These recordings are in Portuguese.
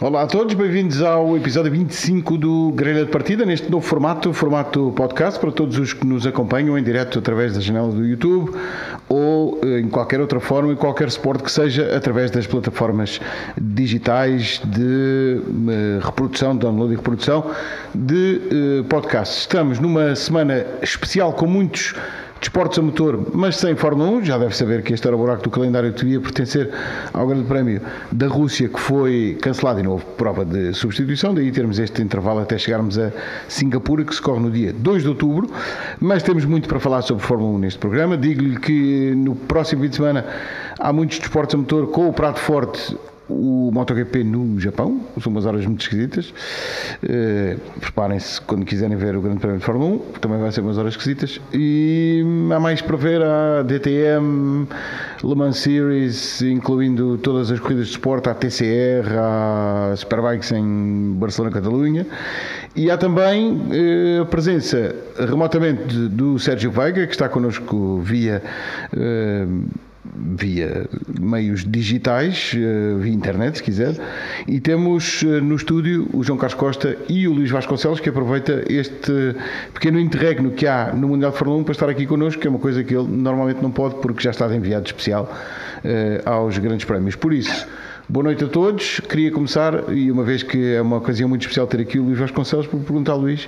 Olá a todos, bem-vindos ao episódio 25 do Grelha de Partida, neste novo formato, formato podcast, para todos os que nos acompanham em direto através da janela do YouTube ou eh, em qualquer outra forma, em qualquer suporte que seja, através das plataformas digitais de eh, reprodução, download e reprodução de eh, podcasts. Estamos numa semana especial com muitos desportos a motor, mas sem Fórmula 1. Já deve saber que este era o buraco do calendário que devia pertencer ao Grande Prémio da Rússia, que foi cancelado e não houve prova de substituição. Daí termos este intervalo até chegarmos a Singapura, que se corre no dia 2 de outubro. Mas temos muito para falar sobre Fórmula 1 neste programa. Digo-lhe que no próximo fim de semana há muitos desportos a motor com o prato forte o MotoGP no Japão, são umas horas muito esquisitas. Uh, Preparem-se quando quiserem ver o Grande Prémio de Fórmula 1, também vai ser umas horas esquisitas. E há mais para ver: a DTM, Le Mans Series, incluindo todas as corridas de esporte, a TCR, a Superbikes em Barcelona-Catalunha. E há também uh, a presença remotamente do Sérgio Veiga, que está connosco via. Uh, via meios digitais, eh, via internet, se quiser, e temos eh, no estúdio o João Carlos Costa e o Luís Vasconcelos, que aproveita este pequeno interregno que há no Mundial de Fórmula 1 para estar aqui connosco, que é uma coisa que ele normalmente não pode, porque já está de enviado especial eh, aos grandes prémios. Por isso, Boa noite a todos. Queria começar, e uma vez que é uma ocasião muito especial ter aqui o Luís Vasconcelos, por perguntar Luís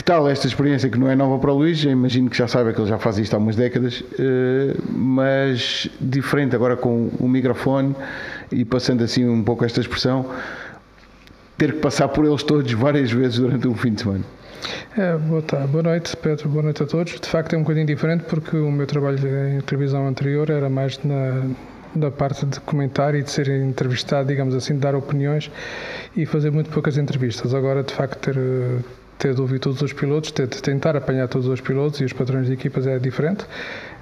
que tal esta experiência que não é nova para o Luís? Eu imagino que já saiba que ele já faz isto há umas décadas, eh, mas diferente agora com o microfone e passando assim um pouco esta expressão, ter que passar por eles todos várias vezes durante um fim de semana. É, boa, tarde, boa noite, Pedro, boa noite a todos. De facto é um bocadinho diferente porque o meu trabalho em televisão anterior era mais na, parte de comentar e de ser entrevistado, digamos assim, de dar opiniões e fazer muito poucas entrevistas. Agora, de facto, ter ter de ouvir todos os pilotos, ter de tentar apanhar todos os pilotos e os patrões de equipas é diferente.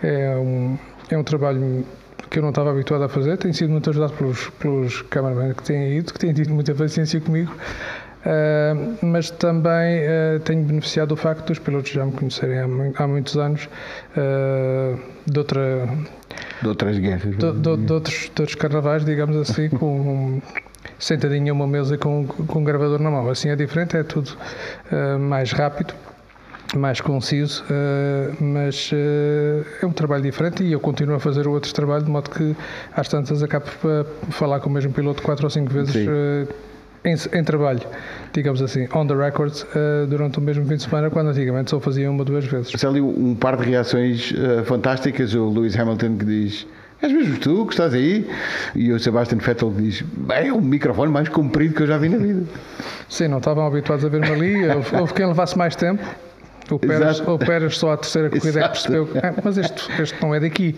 É um, é um trabalho que eu não estava habituado a fazer, tenho sido muito ajudado pelos, pelos cameramen que têm ido, que têm tido muita paciência comigo. Uh, mas também uh, tenho beneficiado do facto dos pilotos já me conhecerem há, há muitos anos uh, de outra de outras guerras de, de, de, outros, de outros carnavais digamos assim com sentadinho a uma mesa com, com um gravador na mão. Assim é diferente, é tudo uh, mais rápido, mais conciso, uh, mas uh, é um trabalho diferente e eu continuo a fazer o outro trabalho, de modo que às tantas acabo por falar com o mesmo piloto quatro ou cinco vezes. Em, em, trabalho, digamos assim, on the record, uh, durante o mesmo fim de semana, quando antigamente só fazia uma ou duas vezes. Ali um par de reações fantásticas. O Lewis Hamilton que diz És mesmo tu que estás aí? E o Sebastian Vettel diz: é o microfone mais comprido que eu já vi na vida. Sim, não estavam habituados a ver-me ali. Houve quem levasse mais tempo. O Pérez, o Pérez só a terceira corrida é que percebeu ah, mas este, este não é daqui,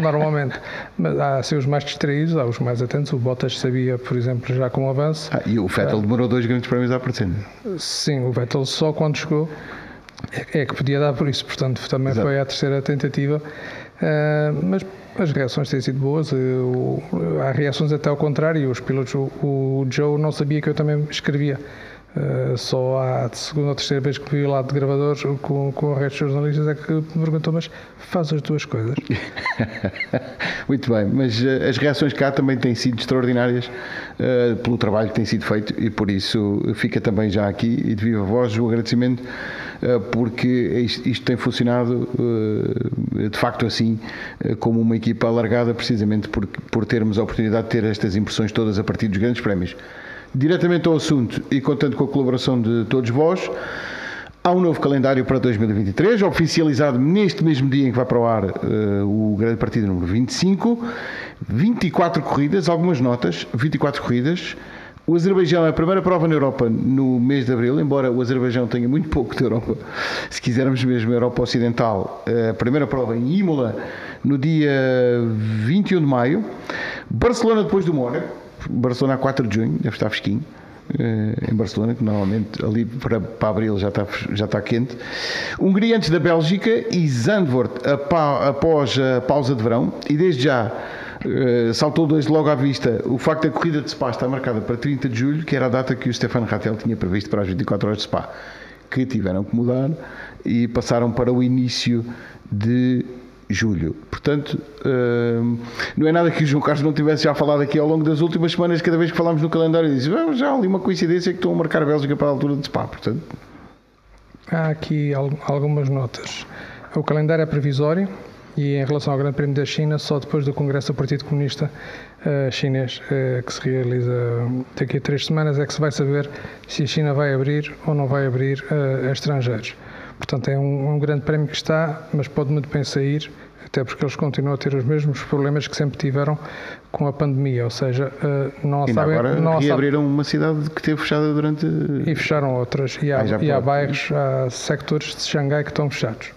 normalmente. Mas há assim, os mais distraídos, há os mais atentos. O Bottas sabia, por exemplo, já com o avanço. Ah, e o Vettel ah, demorou dois grandes prémios a aparecer. Sim, o Vettel só quando chegou é, é que podia dar por isso. Portanto, também Exato. foi a terceira tentativa. Uh, mas as reações têm sido boas. há reações até ao contrário. Os pilotos, o, o Joe não sabia que eu também escrevia. Uh, só a segunda ou terceira vez que vi lá de gravadores com, com o resto dos jornalistas é que me perguntou, mas faz as duas coisas. Muito bem, mas uh, as reações cá também têm sido extraordinárias uh, pelo trabalho que tem sido feito e por isso fica também já aqui e de viva voz o agradecimento porque isto, isto, tem funcionado de facto assim como uma equipa alargada precisamente por, por termos a oportunidade de ter estas impressões todas a partir dos grandes prémios diretamente ao assunto e contando com a colaboração de todos vós, há um novo calendário para 2023, oficializado neste mesmo dia em que vai para o ar uh, o grande partido número 25. 24 corridas, algumas notas, 24 corridas. O Azerbaijão é a primeira prova na Europa no mês de abril, embora o Azerbaijão tenha muito pouco de Europa. Se quisermos mesmo a Europa Ocidental, a primeira prova em Imola no dia 21 de maio. Barcelona depois do Mónaco Barcelona a 4 de junho, deve estar fresquinho. Eh, em Barcelona, que normalmente ali para, para abril já está, já está quente. Hungria antes da Bélgica e Zandvoort após a pausa de verão. E desde já uh, saltou desde logo à vista o facto da corrida de Spa estar marcada para 30 de julho, que era a data que o Stefan Rattel tinha previsto para as 24 horas de Spa, que tiveram que mudar e passaram para o início de julho. Portanto, uh, não é nada que o João Carlos não tivesse já falado aqui ao longo das últimas semanas, cada vez que falámos no calendário, disse já ali uma coincidência que estão a marcar a Bélgica para a altura de Spa. Portanto, há aqui algumas notas. O calendário é previsório e em relação ao Grande Prémio da China, só depois do Congresso do Partido Comunista uh, Chinês, uh, que se realiza daqui a três semanas, é que se vai saber se a China vai abrir ou não vai abrir uh, a estrangeiros. Portanto, é um, um, grande prémio que está, mas pode muito bem sair, até porque eles continuam a ter os mesmos problemas que sempre tiveram com a pandemia, ou seja, não e sabem... agora não reabriram sabe... uma cidade que esteve fechada durante... E fecharam outras, e há, ah, e há bairros, há sectores de Xangai que estão fechados.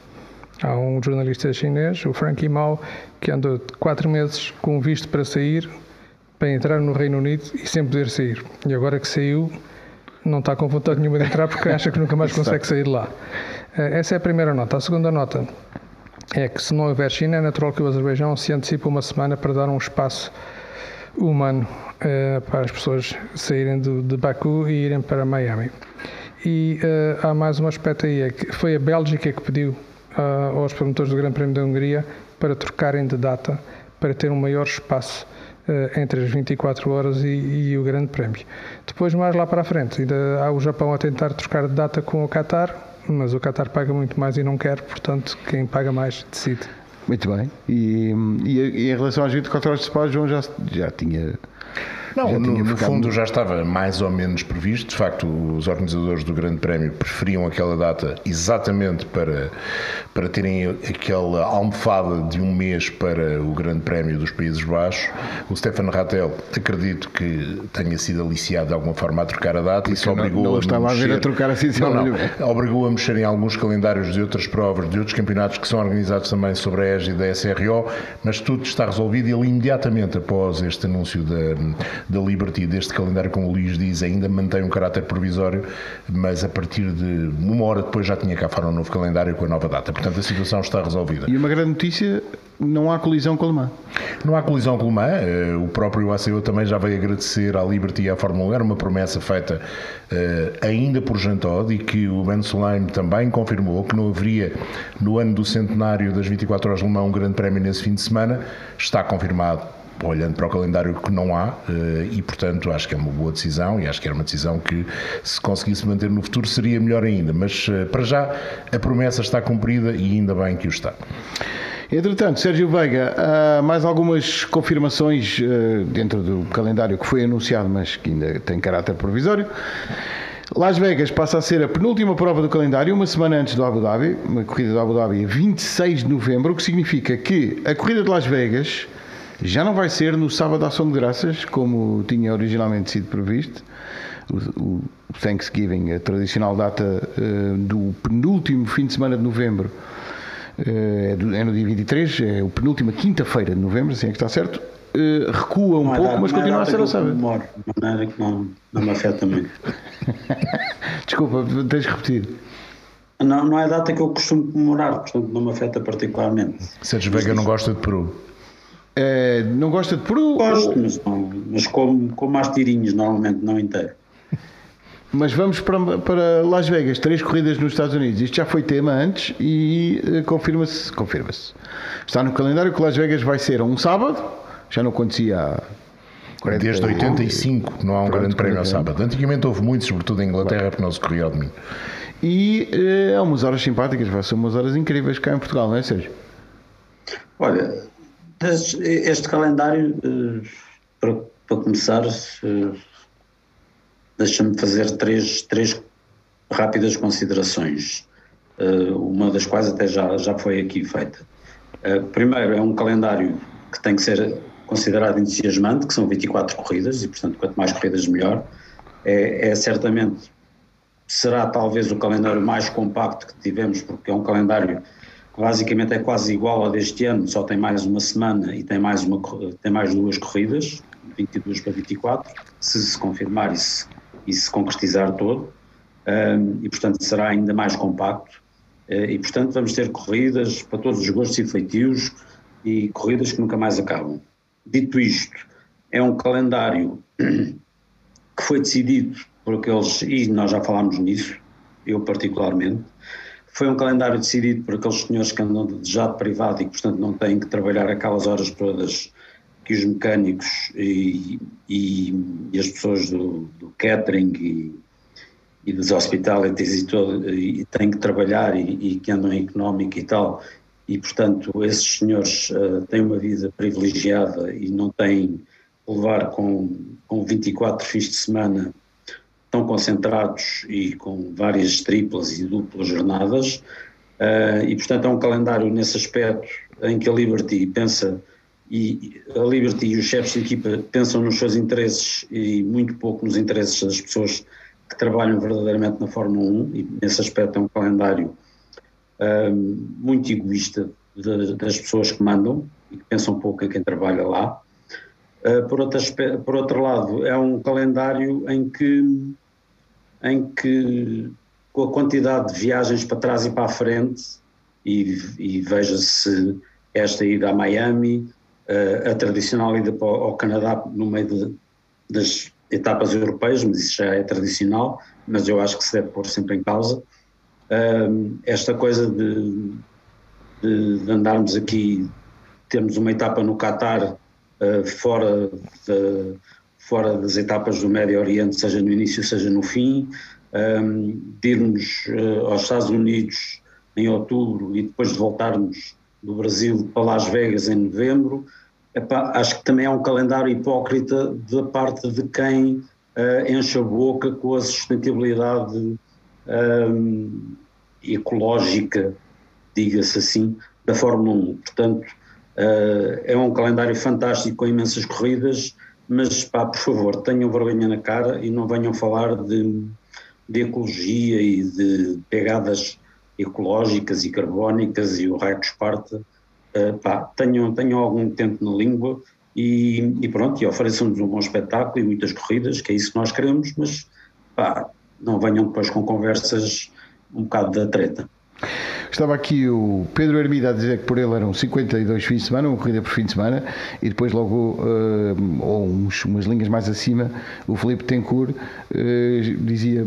Há um jornalista chinês, o Frankie Mao, que andou quatro meses com visto para sair, para entrar no Reino Unido e sem poder sair. E agora que saiu, não está com vontade nenhuma de entrar porque acha que nunca mais consegue sair de lá. Eh, essa é a primeira nota. A segunda nota é que se não houver China, é natural que o Azerbaijão se antecipe uma semana para dar um espaço humano uh, para as pessoas saírem do, de Baku e irem para Miami. E uh, há mais um aspecto aí, é que foi a Bélgica que pediu uh, aos promotores do Grande Prémio da Hungria para trocarem de data, para ter um maior espaço entre as 24 horas e, e, o Grande Prémio. Depois, mais lá para a frente, ainda há o Japão a tentar trocar de data com o Qatar, mas o Qatar paga muito mais e não quer, portanto, quem paga mais decide. Muito bem. E, e, e em relação às 24 horas de Spa, João já, já tinha não, no, no fundo já estava mais ou menos previsto. De facto, os organizadores do Grande Prémio preferiam aquela data exatamente para, para terem aquela almofada de um mês para o Grande Prémio dos Países Baixos. O Stefan Rattel, acredito que tenha sido aliciado de alguma forma a trocar a data e isso obrigou não, não a estava mexer, a ver a trocar assim não, não, obrigou a mexer em alguns calendários de outras provas, de outros campeonatos que são organizados também sobre a égide da SRO, mas tudo está resolvido e ele imediatamente após este anúncio da, da Liberty deste calendário, como o Luís diz, ainda mantém um caráter provisório, mas a partir de uma hora depois já tinha cá fora um novo calendário com a nova data. Portanto, a situação está resolvida. E uma grande notícia, não há colisão com o Le Mans. Não há colisão com o Le Mans. Eh, o próprio ACO também já veio agradecer à Liberty e à Fórmula 1. Era uma promessa feita uh, ainda por Jean Todt e que o Ben Solheim também confirmou que não haveria no ano do centenário das 24 horas de Le Mans um grande prémio nesse fim de semana. Está confirmado olhando para o calendário que não há eh, e, portanto, acho que é uma boa decisão e acho que era uma decisão que, se conseguisse manter no futuro, seria melhor ainda. Mas, eh, para já, a promessa está cumprida e ainda bem que o está. Entretanto, Sérgio Veiga, há mais algumas confirmações eh, dentro do calendário que foi anunciado, mas que ainda tem caráter provisório. Las Vegas passa a ser a penúltima prova do calendário, uma semana antes do Abu Dhabi, uma corrida do Abu Dhabi 26 de novembro, o que significa que a corrida de Las Vegas já não vai ser no sábado Ação de Graças, como tinha originalmente sido previsto. O, o Thanksgiving, a tradicional data uh, do penúltimo fim de semana de novembro, uh, é, do, é, no dia 23, é a penúltima quinta-feira de novembro, assim é que está certo. Uh, recua um não pouco, mas continua a ser a sábado. Não, que não, não me afeta muito. Desculpa, tens de repetir. Não, não é a data que eu costumo comemorar, portanto não me afeta particularmente. Sérgio Vega não gosta de Peru. É, não gosta de peru? Gosto, ou... mas, não, mas como, como às tirinhas, normalmente, não inteiro. Mas vamos para, para Las Vegas, três corridas nos Estados Unidos. Isto já foi tema antes e uh, confirma-se. Confirma-se. Está no calendário que Las Vegas vai ser um sábado, já não acontecia há 40 Desde 85 não há um grande prémio ao sábado. Antigamente houve muitos, sobretudo em Inglaterra, porque não se corria ao domingo. E uh, é umas horas simpáticas, vai ser umas horas incríveis cá em Portugal, não é, Sérgio? Olha, este calendário, eh, para, para começar, eh, deixa-me fazer três, três rápidas considerações, eh, uma das quais até já, já foi aqui feita. Primeiro, é um calendário que tem que ser considerado entusiasmante, que são 24 corridas, e portanto, quanto mais corridas, melhor. É, é certamente, será talvez o calendário mais compacto que tivemos, porque é um calendário basicamente é quase igual ao deste ano, só tem mais uma semana e tem mais, uma, tem mais duas corridas, 22 para 24, se se confirmar e se, e se concretizar todo, um, e portanto será ainda mais compacto, uh, e portanto vamos ter corridas para todos os gostos e feitios e corridas que nunca mais acabam. Dito isto, é um calendário que foi decidido por aqueles, e nós já falámos nisso, eu particularmente, foi um calendário decidido por aqueles senhores que andam de jato privado e que, portanto, não têm que trabalhar aquelas horas todas que os mecânicos e, e, e as pessoas do, do catering e, e dos hospitalities e, todo, e têm que trabalhar e, e, que andam em económico e tal, e portanto esses senhores uh, têm uma vida privilegiada e não têm levar com, com 24 fins de semana tão concentrados e com várias triplas e duplas jornadas, uh, e portanto é um calendário nesse aspecto em que a Liberty pensa e a Liberty e os chefes de equipa pensam nos seus interesses e muito pouco nos interesses das pessoas que trabalham verdadeiramente na Fórmula 1 e nesse aspecto é um calendário um, muito egoísta de, das pessoas que mandam e que pensam pouco em quem trabalha lá. Uh, por, outro por outro lado, é um calendário em que, em que com a quantidade de viagens para trás e para a frente, e, e veja-se esta ida a Miami, uh, a tradicional ida ao Canadá no meio de, das etapas europeias, mas isso já é tradicional, mas eu acho que se deve pôr sempre em causa. esta coisa de, de, de, andarmos aqui, temos uma etapa no Qatar uh, fora, de, fora das etapas do Médio Oriente, seja no início, seja no fim, um, de irmos uh, aos Estados Unidos em outubro e depois de voltarmos do Brasil para Las Vegas em novembro, acho que também é um calendário hipócrita da parte de quem uh, enche a boca com a sustentabilidade um, ecológica, diga-se assim, da Fórmula 1. Portanto, uh, é um calendário fantástico com imensas corridas, mas pá, por favor, tenham vergonha na cara e não venham falar de, de ecologia e de pegadas ecológicas e carbónicas e o raio que esparta uh, pá, tenham, tenham algum tempo na língua e, e pronto, e ofereçam-nos um bom espetáculo e muitas corridas, que é isso que nós queremos, mas pá, não venham depois com conversas um bocado da treta. Estava aqui o Pedro Hermida a dizer que por ele eram 52 fins de semana, uma corrida por fim de semana, e depois logo, uh, ou uns, umas linhas mais acima, o Felipe Tencourt uh, dizia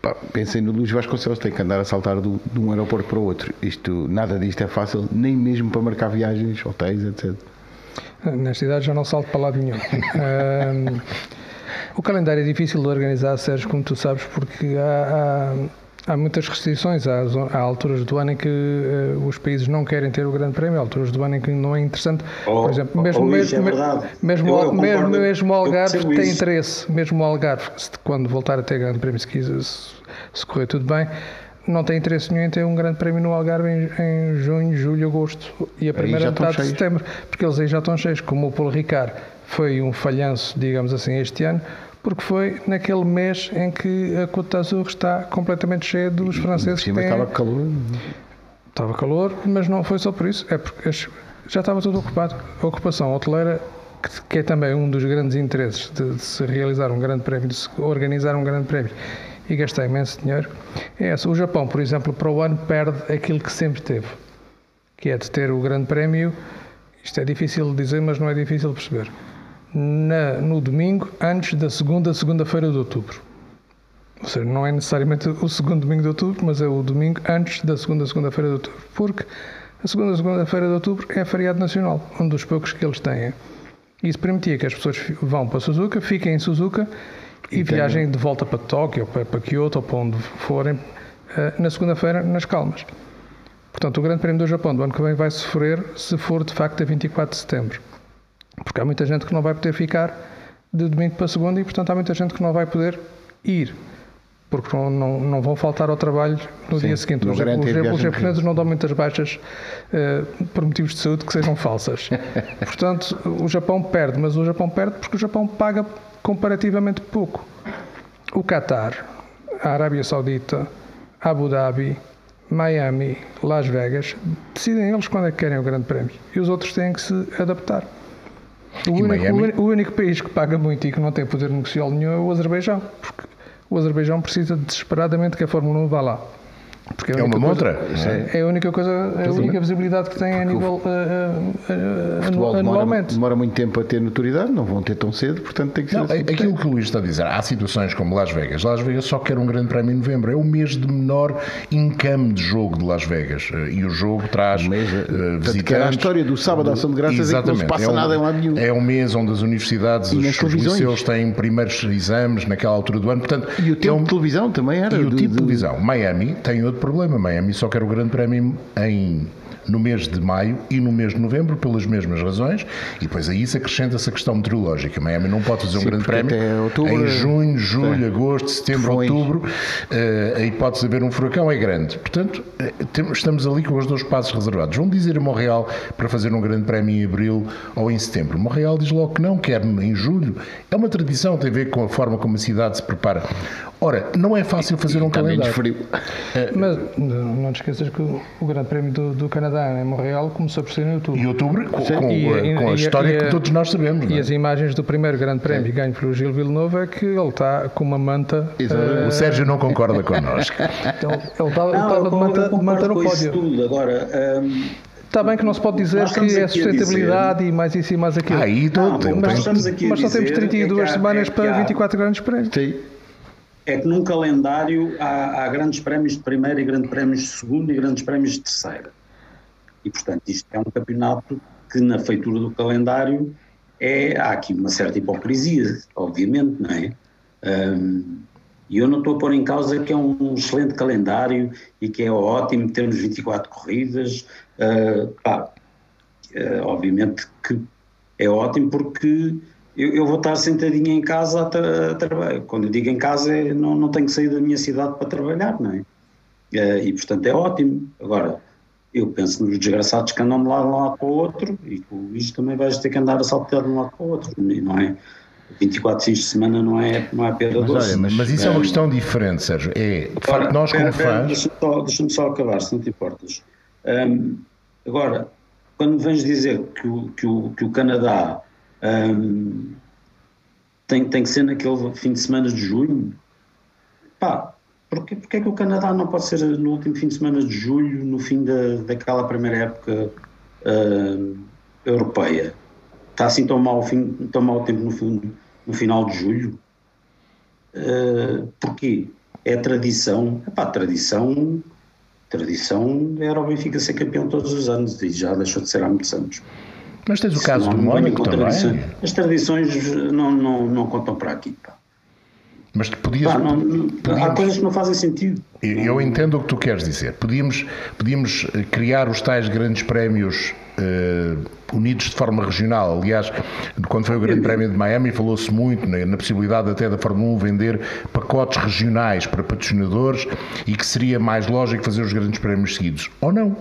Pá, pensei no Luís Vasconcelos, tem que andar a saltar do, de um aeroporto para o outro. Isto, nada disto é fácil, nem mesmo para marcar viagens, hotéis, etc. Nesta idade já não salto para lado nenhum. um, o calendário é difícil de organizar, Sérgio, como tu sabes, porque há, há muitas restrições. Há, há, alturas do ano em que uh, os países não querem ter o Grande Prémio, há alturas do ano em que não é interessante. Oh, Por exemplo, mesmo, oh, mesmo, é mesmo, eu, eu mesmo, mesmo o Algarve tem isso. interesse, mesmo o Algarve, quando voltar a ter Grande Prémio, se, quiser, se, se correr tudo bem não tem interesse nenhum em ter um grande prémio no Algarve em, em junho, julho, agosto e a primeira metade de setembro, porque eles aí já estão cheios, como o Paulo Ricard foi um falhanço, digamos assim, este ano, porque foi naquele mês em que a Côte d'Azur está completamente cheia dos franceses. Sim, estava calor. Estava calor, mas não foi só por isso, é porque já estava tudo ocupado. A ocupação hoteleira, que, que é também um dos grandes interesses de, de se realizar um grande prémio, de se organizar um grande prémio e gastar imenso dinheiro, é essa. O Japão, por exemplo, para o ano perde aquilo que sempre teve, que é de ter o grande prémio, isto é difícil de dizer, mas não é difícil de perceber, na, no domingo antes da segunda segunda-feira de outubro. Ou seja, não é necessariamente o segundo domingo de outubro, mas é o domingo antes da segunda segunda-feira de outubro. Porque a segunda segunda-feira de outubro é feriado nacional, um dos poucos que eles têm. Isso permitia que as pessoas vão para Suzuka, fiquem em Suzuka e viajem de volta para Tóquio, para, para Kyoto, ou para onde forem, eh, na segunda-feira, nas calmas. Portanto, o Grande Prémio do Japão do ano que vem vai sofrer se for de facto a 24 de setembro. Porque há muita gente que não vai poder ficar de domingo para segunda e, portanto, há muita gente que não vai poder ir. Porque não, não, não vão faltar ao trabalho no Sim, dia seguinte. Os, os, japoneses não dão muitas baixas uh, por motivos de saúde que sejam falsas. Portanto, o Japão perde, mas o Japão perde porque o Japão paga comparativamente pouco. O Qatar, a Arábia Saudita, Abu Dhabi, Miami, Las Vegas, decidem eles quando é que querem o Grande Prémio e os outros têm que se adaptar. O único, o único, país que paga muito e que não tem poder negocial nenhum é o Azerbaijão, porque o Azerbaijão precisa desesperadamente que a Fórmula 1 vá lá. Porque É uma montra. não é? É a única coisa, é a única visibilidade que tem a nível uh, uh, uh, futebol demora, demora muito tempo a ter notoriedade, não vão ter tão cedo, portanto tem que ser Não, assim. é- aquilo que o Luís está a dizer, há situações como Las Vegas. Las Vegas só quer um grande prémio em novembro. É o mês de menor income de jogo de Las Vegas. Eh, E o jogo traz O mês, que era a visitantes. história do sábado à ação de graças é que não se passa é um, nada em lado nenhum. É um mês onde as universidades, E os, os liceus têm primeiros exames naquela altura do ano. Portanto, E o é tempo um- de televisão também era. e o do- tipo de televisão. Miami tem outro problema. Miami só quer o grande prémio em, no mês de maio e no mês de novembro, pelas mesmas razões. E depois a isso acrescenta-se a questão meteorológica. Miami não pode fazer um Sim, grande prémio outubro- em junho, julho, Sim. agosto, setembro, Tufões. outubro. Eh, a hipótese de haver um furacão é grande. Portanto, eh, estamos ali com os dois passos reservados. Vão dizer a Montreal para fazer um grande prémio em abril ou em setembro. Montreal diz logo que não, quer em julho. É uma tradição, tem a ver com a forma como a cidade se prepara. Ora, não é fácil fazer um Está menos calendário. frio. Mas não não te esqueças que o, o Grande Prémio do, do Canadá em Montreal começou por ser em outubro. E outubro, com, com- E- com a e- história e a- que todos nós sabemos. não E é? as imagens do primeiro Grande Prémio ganho pelo Gil Villeneuve é que ele está com uma manta. Exatamente. O Sérgio não concorda connosco. eh, ele ele estava Não, eu de manta, manta no pódio. tudo. Agora, hum, Está bem que não se pode dizer que é sustentabilidade e mais isso e mais aquilo. Ah, aí Não, todo, ele mas estamos aqui Mas só temos dizer 32 é há- semanas é para há- 24 grandes prémios. Sim. é que num calendário há, há grandes prémios de primeira e grandes prémios de segundo e grandes prémios de terceira. E, portanto, isto é um campeonato que, na feitura do calendário, é, há aqui uma certa hipocrisia, obviamente, não é? Hum, E eu não estou a pôr em causa que é um excelente calendário e que é ótimo termos 24 corridas. ah, pá, ah, obviamente que é ótimo porque eu, eu vou estar sentadinho em casa a, tra- a trabalhar. Quando eu digo em casa, é, não, não tenho que sair da minha cidade para trabalhar, não é? Eh, e portanto é ótimo. Agora, eu penso nos desgraçados que andam de lado, de um lado para o outro e com isto também vais ter que andar a saltar de um lado para o outro, não é? 24 fins de semana não é, não é pedra Mas doce. olha, mas- Mas isso é uma Eh, questão diferente, Sérgio. É, de facto, nós como fãs. Deixa-me só, deixa-me só acabar, se não te importas. Hum, agora, quando me vens dizer que o, que o, que o Canadá hum, tem, tem que ser naquele fim de semana de junho, pá, porque, porque é que o Canadá não pode ser no último fim de semana de julho, no fim da, daquela primeira época hum, europeia? Está assim tão mau, fim, tão mau tempo no, no final de julho? Uh, porquê? É tradição. Epá, tradição. Tradição era o Benfica ser campeão todos os anos e já deixou de ser há muitos anos. Mas tens o caso Não, do Mónaco também. tradições. As tradições não, não, não contam para aqui. Pá. Mas podias. Pá, não- não- há podíamos- coisas que não fazem sentido. Eu eu entendo o que tu queres dizer. Podíamos, podíamos eh, criar os tais grandes prémios eh, unidos de forma regional. Aliás, quando foi o Grande Prémio de Miami, falou-se muito na, na possibilidade até da Fórmula 1 vender pacotes regionais para patrocinadores e que seria mais lógico fazer os grandes prémios seguidos. Ou não?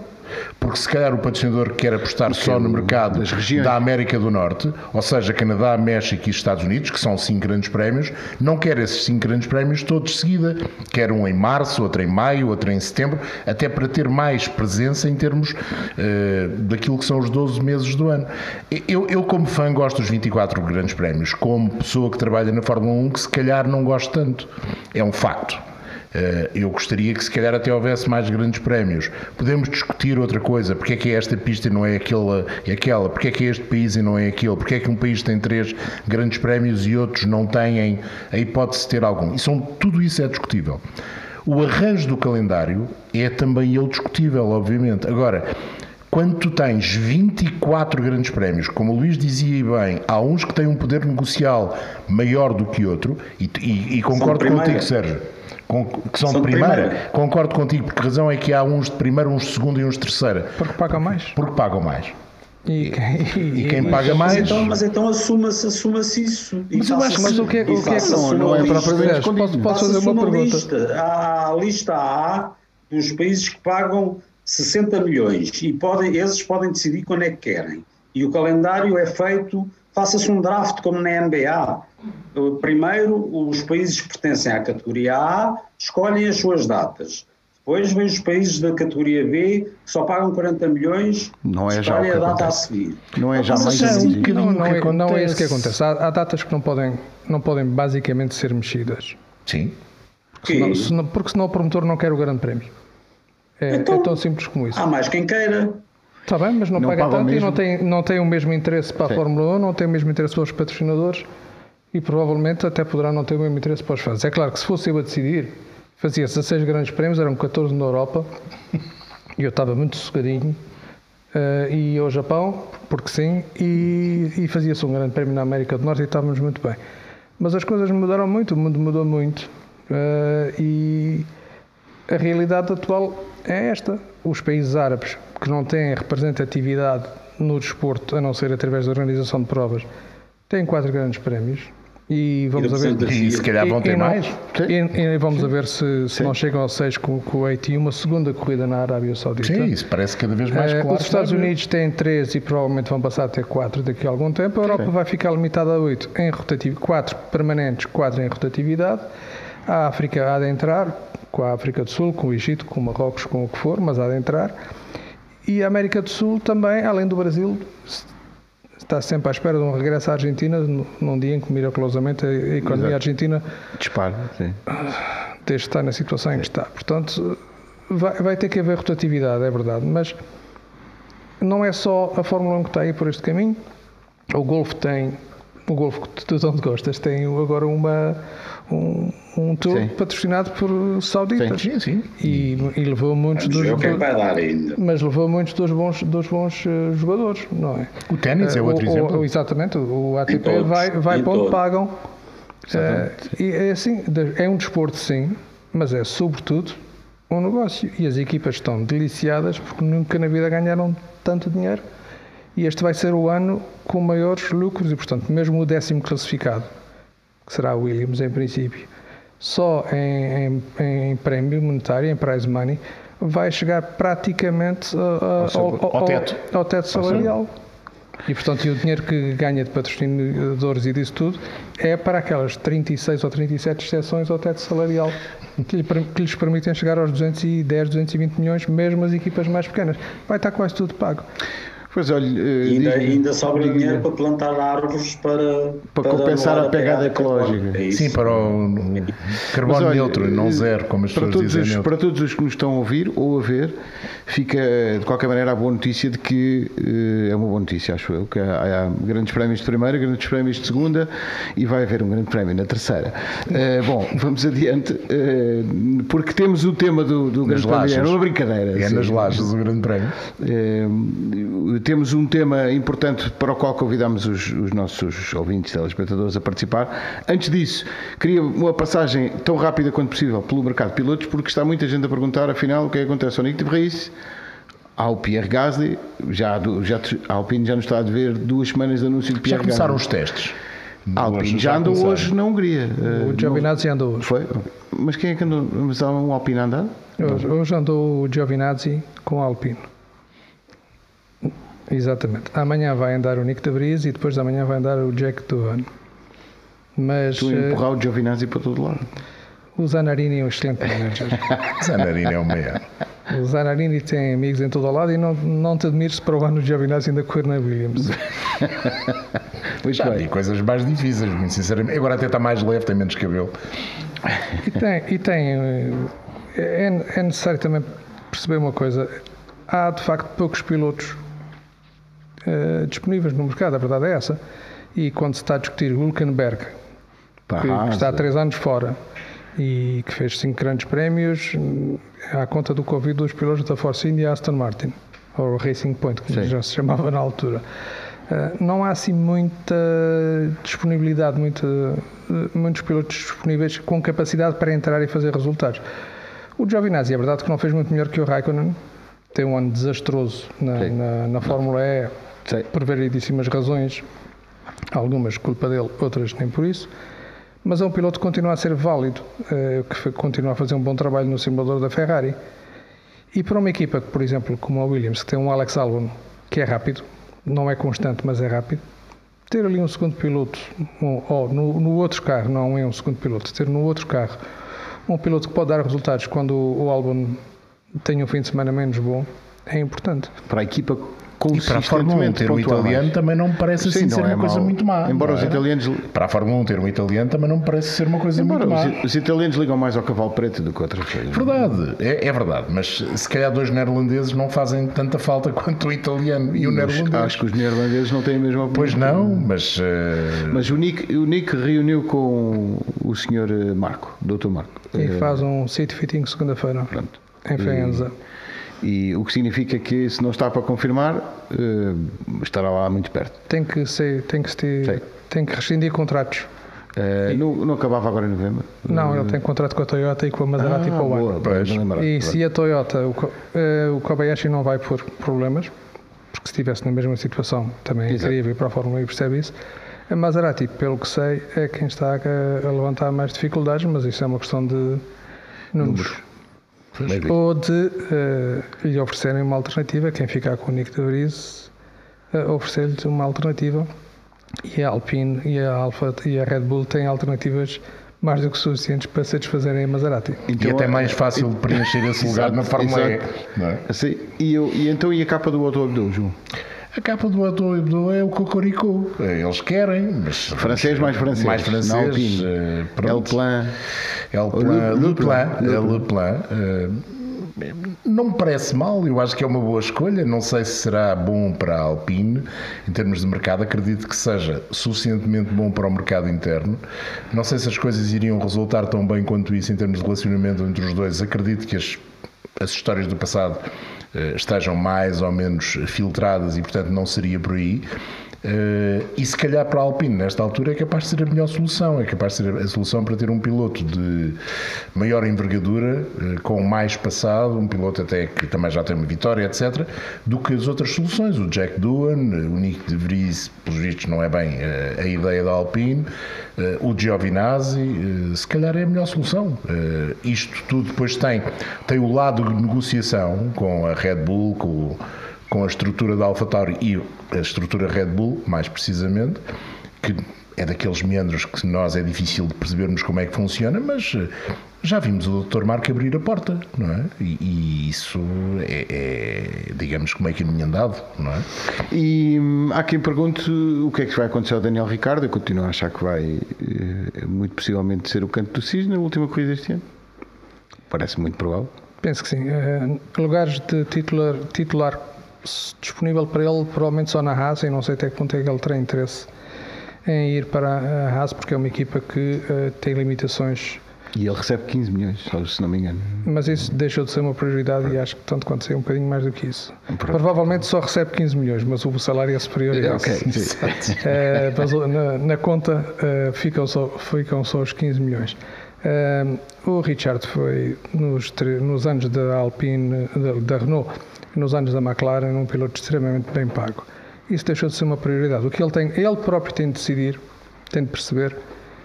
Porque se calhar o patrocinador quer apostar só no mercado das regiões. da América do Norte, ou seja, Canadá, México e Estados Unidos, que são cinco grandes prémios, não quer esses cinco grandes prémios todos de seguida. Quer um em março, outro em maio, outro em setembro, até para ter mais presença em termos eh, daquilo que são os 12 meses do ano. Eu, eu, como fã, gosto dos 24 grandes prémios. Como pessoa que trabalha na Fórmula 1, que se calhar não gosto tanto. É um facto. Eh, Eu gostaria que se calhar até houvesse mais grandes prémios. Podemos discutir outra coisa, porque é que é esta pista e não é aquela, é aquela, porque é que é este país e não é aquele, porque é que um país tem três grandes prémios e outros não têm a hipótese de ter algum. E são, tudo isso é discutível. O arranjo do calendário é também ele discutível, obviamente. Agora, quando tu tens 24 grandes prémios, como o Luís dizia bem, há uns que têm um poder negocial maior do que outro, e, e- e concordo contigo, Sérgio, com- que são, São de de primeira. primeira. Concordo contigo, porque a razão é que há uns de primeira, uns de segunda e uns de terceira, Porque pagam mais. porque pagam mais. E, E quem paga Mas mais. então, mas então assuma-se assuma isso. E Mas eu acho- mas o que é- e o que é que uma Não é propriamente Posso- posso fazer Faça-se uma pergunta? lista. Há a lista A dos países que pagam 60 milhões e podem, esses podem decidir quando é que querem. E o calendário é feito, faça-se um draft como na NBA. Primeiro, os países que pertencem à categoria A escolhem as suas datas. Depois vem os países da categoria B que só pagam 40 milhões, Não é já que a data a acontece. seguir. Não é já Mas mais é um assim. bocadinho não, não, que é, não é isso que acontece. acontece. Há, há datas que não podem, não podem basicamente ser mexidas. Sim. Porque- Senão- senão- porque senão o promotor não quer o grande prémio. É, Então- é tão simples como isso. Há mais quem queira. Está bem, mas não, Não paga pagam tanto e não tem, não tem o mesmo interesse para a Sim. Fórmula 1, não tem o mesmo interesse para os patrocinadores e provavelmente até poderá não ter o mesmo interesse para os fãs. É claro que se fosse eu a decidir, fazia 16 grandes prémios, eram 14 na Europa e eu estava muito sossegadinho. eh, e ao Japão, porque sim, e, e fazia-se um grande prémio na América do Norte e estávamos muito bem. Mas as coisas mudaram muito, o mundo mudou muito. eh, e a realidade atual é esta. Os países árabes que não têm representatividade no desporto, a não ser através da organização de provas, têm quatro grandes prémios. E vamos a ver. E se calhar vão ter e mais. E, e vamos a ver se, se não chegam ao 6 com, o Kuwait e uma segunda corrida na Arábia Saudita. Sim, isso parece cada vez mais Eh, claro. os Estados? Unidos têm 3 e provavelmente vão passar a ter 4 daqui a algum tempo. A Europa vai ficar limitada a 8 em rotatividade, 4 permanentes, 4 em rotatividade. A África há de entrar, com a África do Sul, com o Egito, com o Marrocos, com o que for, mas há de entrar. E a América do Sul também, além do Brasil, está sempre à espera de um regresso à Argentina, num- dia em que miraculosamente a economia argentina Disparo, sim. desde está na situação em que está. Portanto, vai, vai ter que haver rotatividade, é verdade, mas não é só a Fórmula 1 que está aí por este caminho. O Golfo tem, o Golfo que tu tanto gostas, tem agora uma, um, um tour Sim. patrocinado por sauditas. Sim, sim. E, e levou muitos Vamos dos ver o vai dar ainda. mas levou muitos dos bons, dos bons eh, jogadores, não é? O ténis é Eh, outro o- o- exemplo. exatamente, o ATP todos, vai, vai para onde todos. pagam. Eh, e é assim, é um desporto sim, mas é sobretudo um negócio. E as equipas estão deliciadas porque nunca na vida ganharam tanto dinheiro. E este vai ser o ano com maiores lucros e, portanto, mesmo o décimo classificado, que será o Williams em princípio, só em, em- em prémio monetário, em prize money, vai chegar praticamente a- a- Ao seu- ao teto. ao teto salarial. E, portanto, e o dinheiro que ganha de patrocinadores e disso tudo é para aquelas 36 ou 37 exceções ao teto salarial que, lhe que lhes permitem chegar aos 210, 220 milhões, mesmo as equipas mais pequenas. Vai estar quase tudo pago. Pois olha, eh, E ainda, ainda sobra diga- dinheiro para plantar árvores para, Para compensar anular a pegada ecológica. É. Sim, para o carbono olha, neutro, não eh, zero, como as para pessoas todos, dizem. os, para todos os que nos estão a ouvir ou a ver, fica de qualquer maneira a boa notícia de que eh, é uma boa notícia, acho eu, que há, há grandes prémios de primeira, grandes prémios de segunda e vai haver um grande prémio na terceira. Eh, bom, vamos adiante, eh, porque temos o tema do, do grande prémio. É lajes. uma brincadeira. É sim. nas lajes o grande prémio. Eh, temos um tema importante para o qual convidamos os, os nossos ouvintes, telespectadores a participar. Antes disso, queria uma passagem tão rápida quanto possível pelo mercado de pilotos, porque está muita gente a perguntar, afinal, o que é que acontece ao Nick de Vries, ao Pierre Gasly, já, já, a Alpine já nos está a dever duas semanas de anúncio de Já Pierre começaram Gasly. os testes. A Alpine já andou começaram. hoje na Hungria. Eh, O Giovinazzi andou hoje. Foi? Mas quem é que andou? Mas há um Alpine a andar? Hoje, hoje andou o Giovinazzi com o Alpine. Exatamente. Amanhã vai andar o Nick de Vries e depois de amanhã vai andar o Jack Doohan. Mas Tu eh, empurrar o Giovinazzi para todo lado. o Zanarini é um excelente manager. Zanarina é o maior. o Zanarini tem amigos em todo o lado e não, não te admires para o ano o Giovinazzi ainda correr na Williams. Muito Já bem. vi coisas mais difíceis, muito sinceramente. Agora até está mais leve, tem menos cabelo. E tem, e tem eh, é, é necessário também perceber uma coisa. Há de facto poucos pilotos eh, disponíveis no mercado, a verdade é essa. E quando se está a discutir Hülkenberg, Pá, que, que está há Haas, três anos fora e que fez cinco grandes prémios, hum, à conta do Covid dos pilotos da Force India e Aston Martin, ou Racing Point, como Sim. já se chamava na altura. Uh, não há assim muita disponibilidade, muita, uh, muitos pilotos disponíveis com capacidade para entrar e fazer resultados. O Giovinazzi é verdade que não fez muito melhor que o Raikkonen, tem um ano desastroso na, na, na Fórmula E. por variedíssimas razões, algumas culpa dele, outras nem por isso. Mas é um piloto que continua a ser válido, eh, que continua a fazer um bom trabalho no simulador da Ferrari. E para uma equipa, por exemplo, como a Williams, que tem um Alex Albon, que é rápido, não é constante, mas é rápido, ter ali um segundo piloto, ou no, no outro carro, não é um segundo piloto, ter no outro carro um piloto que pode dar resultados quando o, o Albon tem um fim de semana menos bom, é importante. Para a equipa para a Fórmula 1 ter um italiano também não me parece assim Sim, ser uma é coisa mal. muito má. Embora os é? italianos. Para a Fórmula 1 ter um italiano também não me parece ser uma coisa Embora muito má. Os, os italianos ligam mais ao cavalo preto do que outras coisas. Verdade, é, é, verdade. Mas se calhar dois neerlandeses não fazem tanta falta quanto o italiano e o mas neerlandês. Acho que os neerlandeses não têm a mesma opinião. Pois não, mas. Uh... Mas o Nick, o Nick reuniu com o senhor eh, Marco, Dr. Marco. E uh... faz um seat fitting segunda-feira. Pronto. Em Faenza. E e o que significa que se não está para confirmar uh, estará lá muito perto. Tem que ser, tem que ter, tem que rescindir contratos. Uh, não, não, acabava agora em novembro? Não, ele tem contrato com a Toyota e com a Maserati ah, para o ano. E se a Toyota, o, uh, o Kobayashi não vai por problemas, porque se estivesse na mesma situação também Exato. queria vir para a Fórmula 1 e percebe isso. A Maserati, pelo que sei, é quem está a, a levantar mais dificuldades, mas isso é uma questão de números. números ou de uh, lhe oferecerem uma alternativa, quem ficar com o Nick de Vries, uh, oferecer-lhes uma alternativa. E a Alpine e a Alfa e a Red Bull têm alternativas mais do que suficientes para satisfazerem a Maserati. Então, e até mais fácil preencher esse lugar na Fórmula E. Não é? assim, e, eu, e então e a capa do Auto Abdul, João? A capa do Auto Abdul é o Cocorico. Eles querem, mas. Francês mais francês. Mais francês. Uh, El Plan. El Plan. Le, Le Plan. Le Plan. Uh, não me parece mal, eu acho que é uma boa escolha. Não sei se será bom para a Alpine em termos de mercado, acredito que seja suficientemente bom para o mercado interno. Não sei se as coisas iriam resultar tão bem quanto isso em termos de relacionamento entre os dois. Acredito que as, as histórias do passado estejam mais ou menos filtradas e, portanto, não seria por aí. Uh, e se calhar para a Alpine, nesta altura, é capaz de ser a melhor solução, é capaz de ser a solução para ter um piloto de maior envergadura, uh, com mais passado, um piloto até que também já tem uma vitória, etc., do que as outras soluções. O Jack Doohan, o Nick de Vries, pelos vistos, não é bem a ideia da Alpine, o Giovinazzi, se calhar é a melhor solução. isto tudo depois tem, tem o lado de negociação com a Red Bull, com o com a estrutura da AlphaTauri e a estrutura Red Bull, mais precisamente, que é daqueles meandros que nós é difícil de percebermos como é que funciona, mas eh, já vimos o Dr. Marco abrir a porta, não é? E, e isso é, é, digamos, como é que é andado, não é? E hum, há quem pergunte o que é que vai acontecer ao Daniel Ricardo. Eu continuo a achar que vai, eh, muito possivelmente, ser o canto do Cis na última corrida deste ano. Parece muito provável. Penso que sim. Uh, lugares de titular, titular disponível para ele, provavelmente só na Haas, e não sei até que ponto é que ele terá interesse em ir para a Haas, porque é uma equipa que uh, tem limitações. E ele recebe 15 milhões, se não me engano. Mas isso deixou de ser uma prioridade e acho que tanto quanto sei um bocadinho mais do que isso. Pronto. Provavelmente só recebe 15 milhões, mas o salário é superior a isso. Okay, uh, mas na, na conta uh, ficam, só, ficam só os 15 milhões. Uh, o Richard foi nos, nos anos da Alpine, da, da Renault, nos anos da McLaren, um piloto extremamente bem pago. Isso deixou de ser uma prioridade. O que ele tem, ele próprio tem de decidir, tem de perceber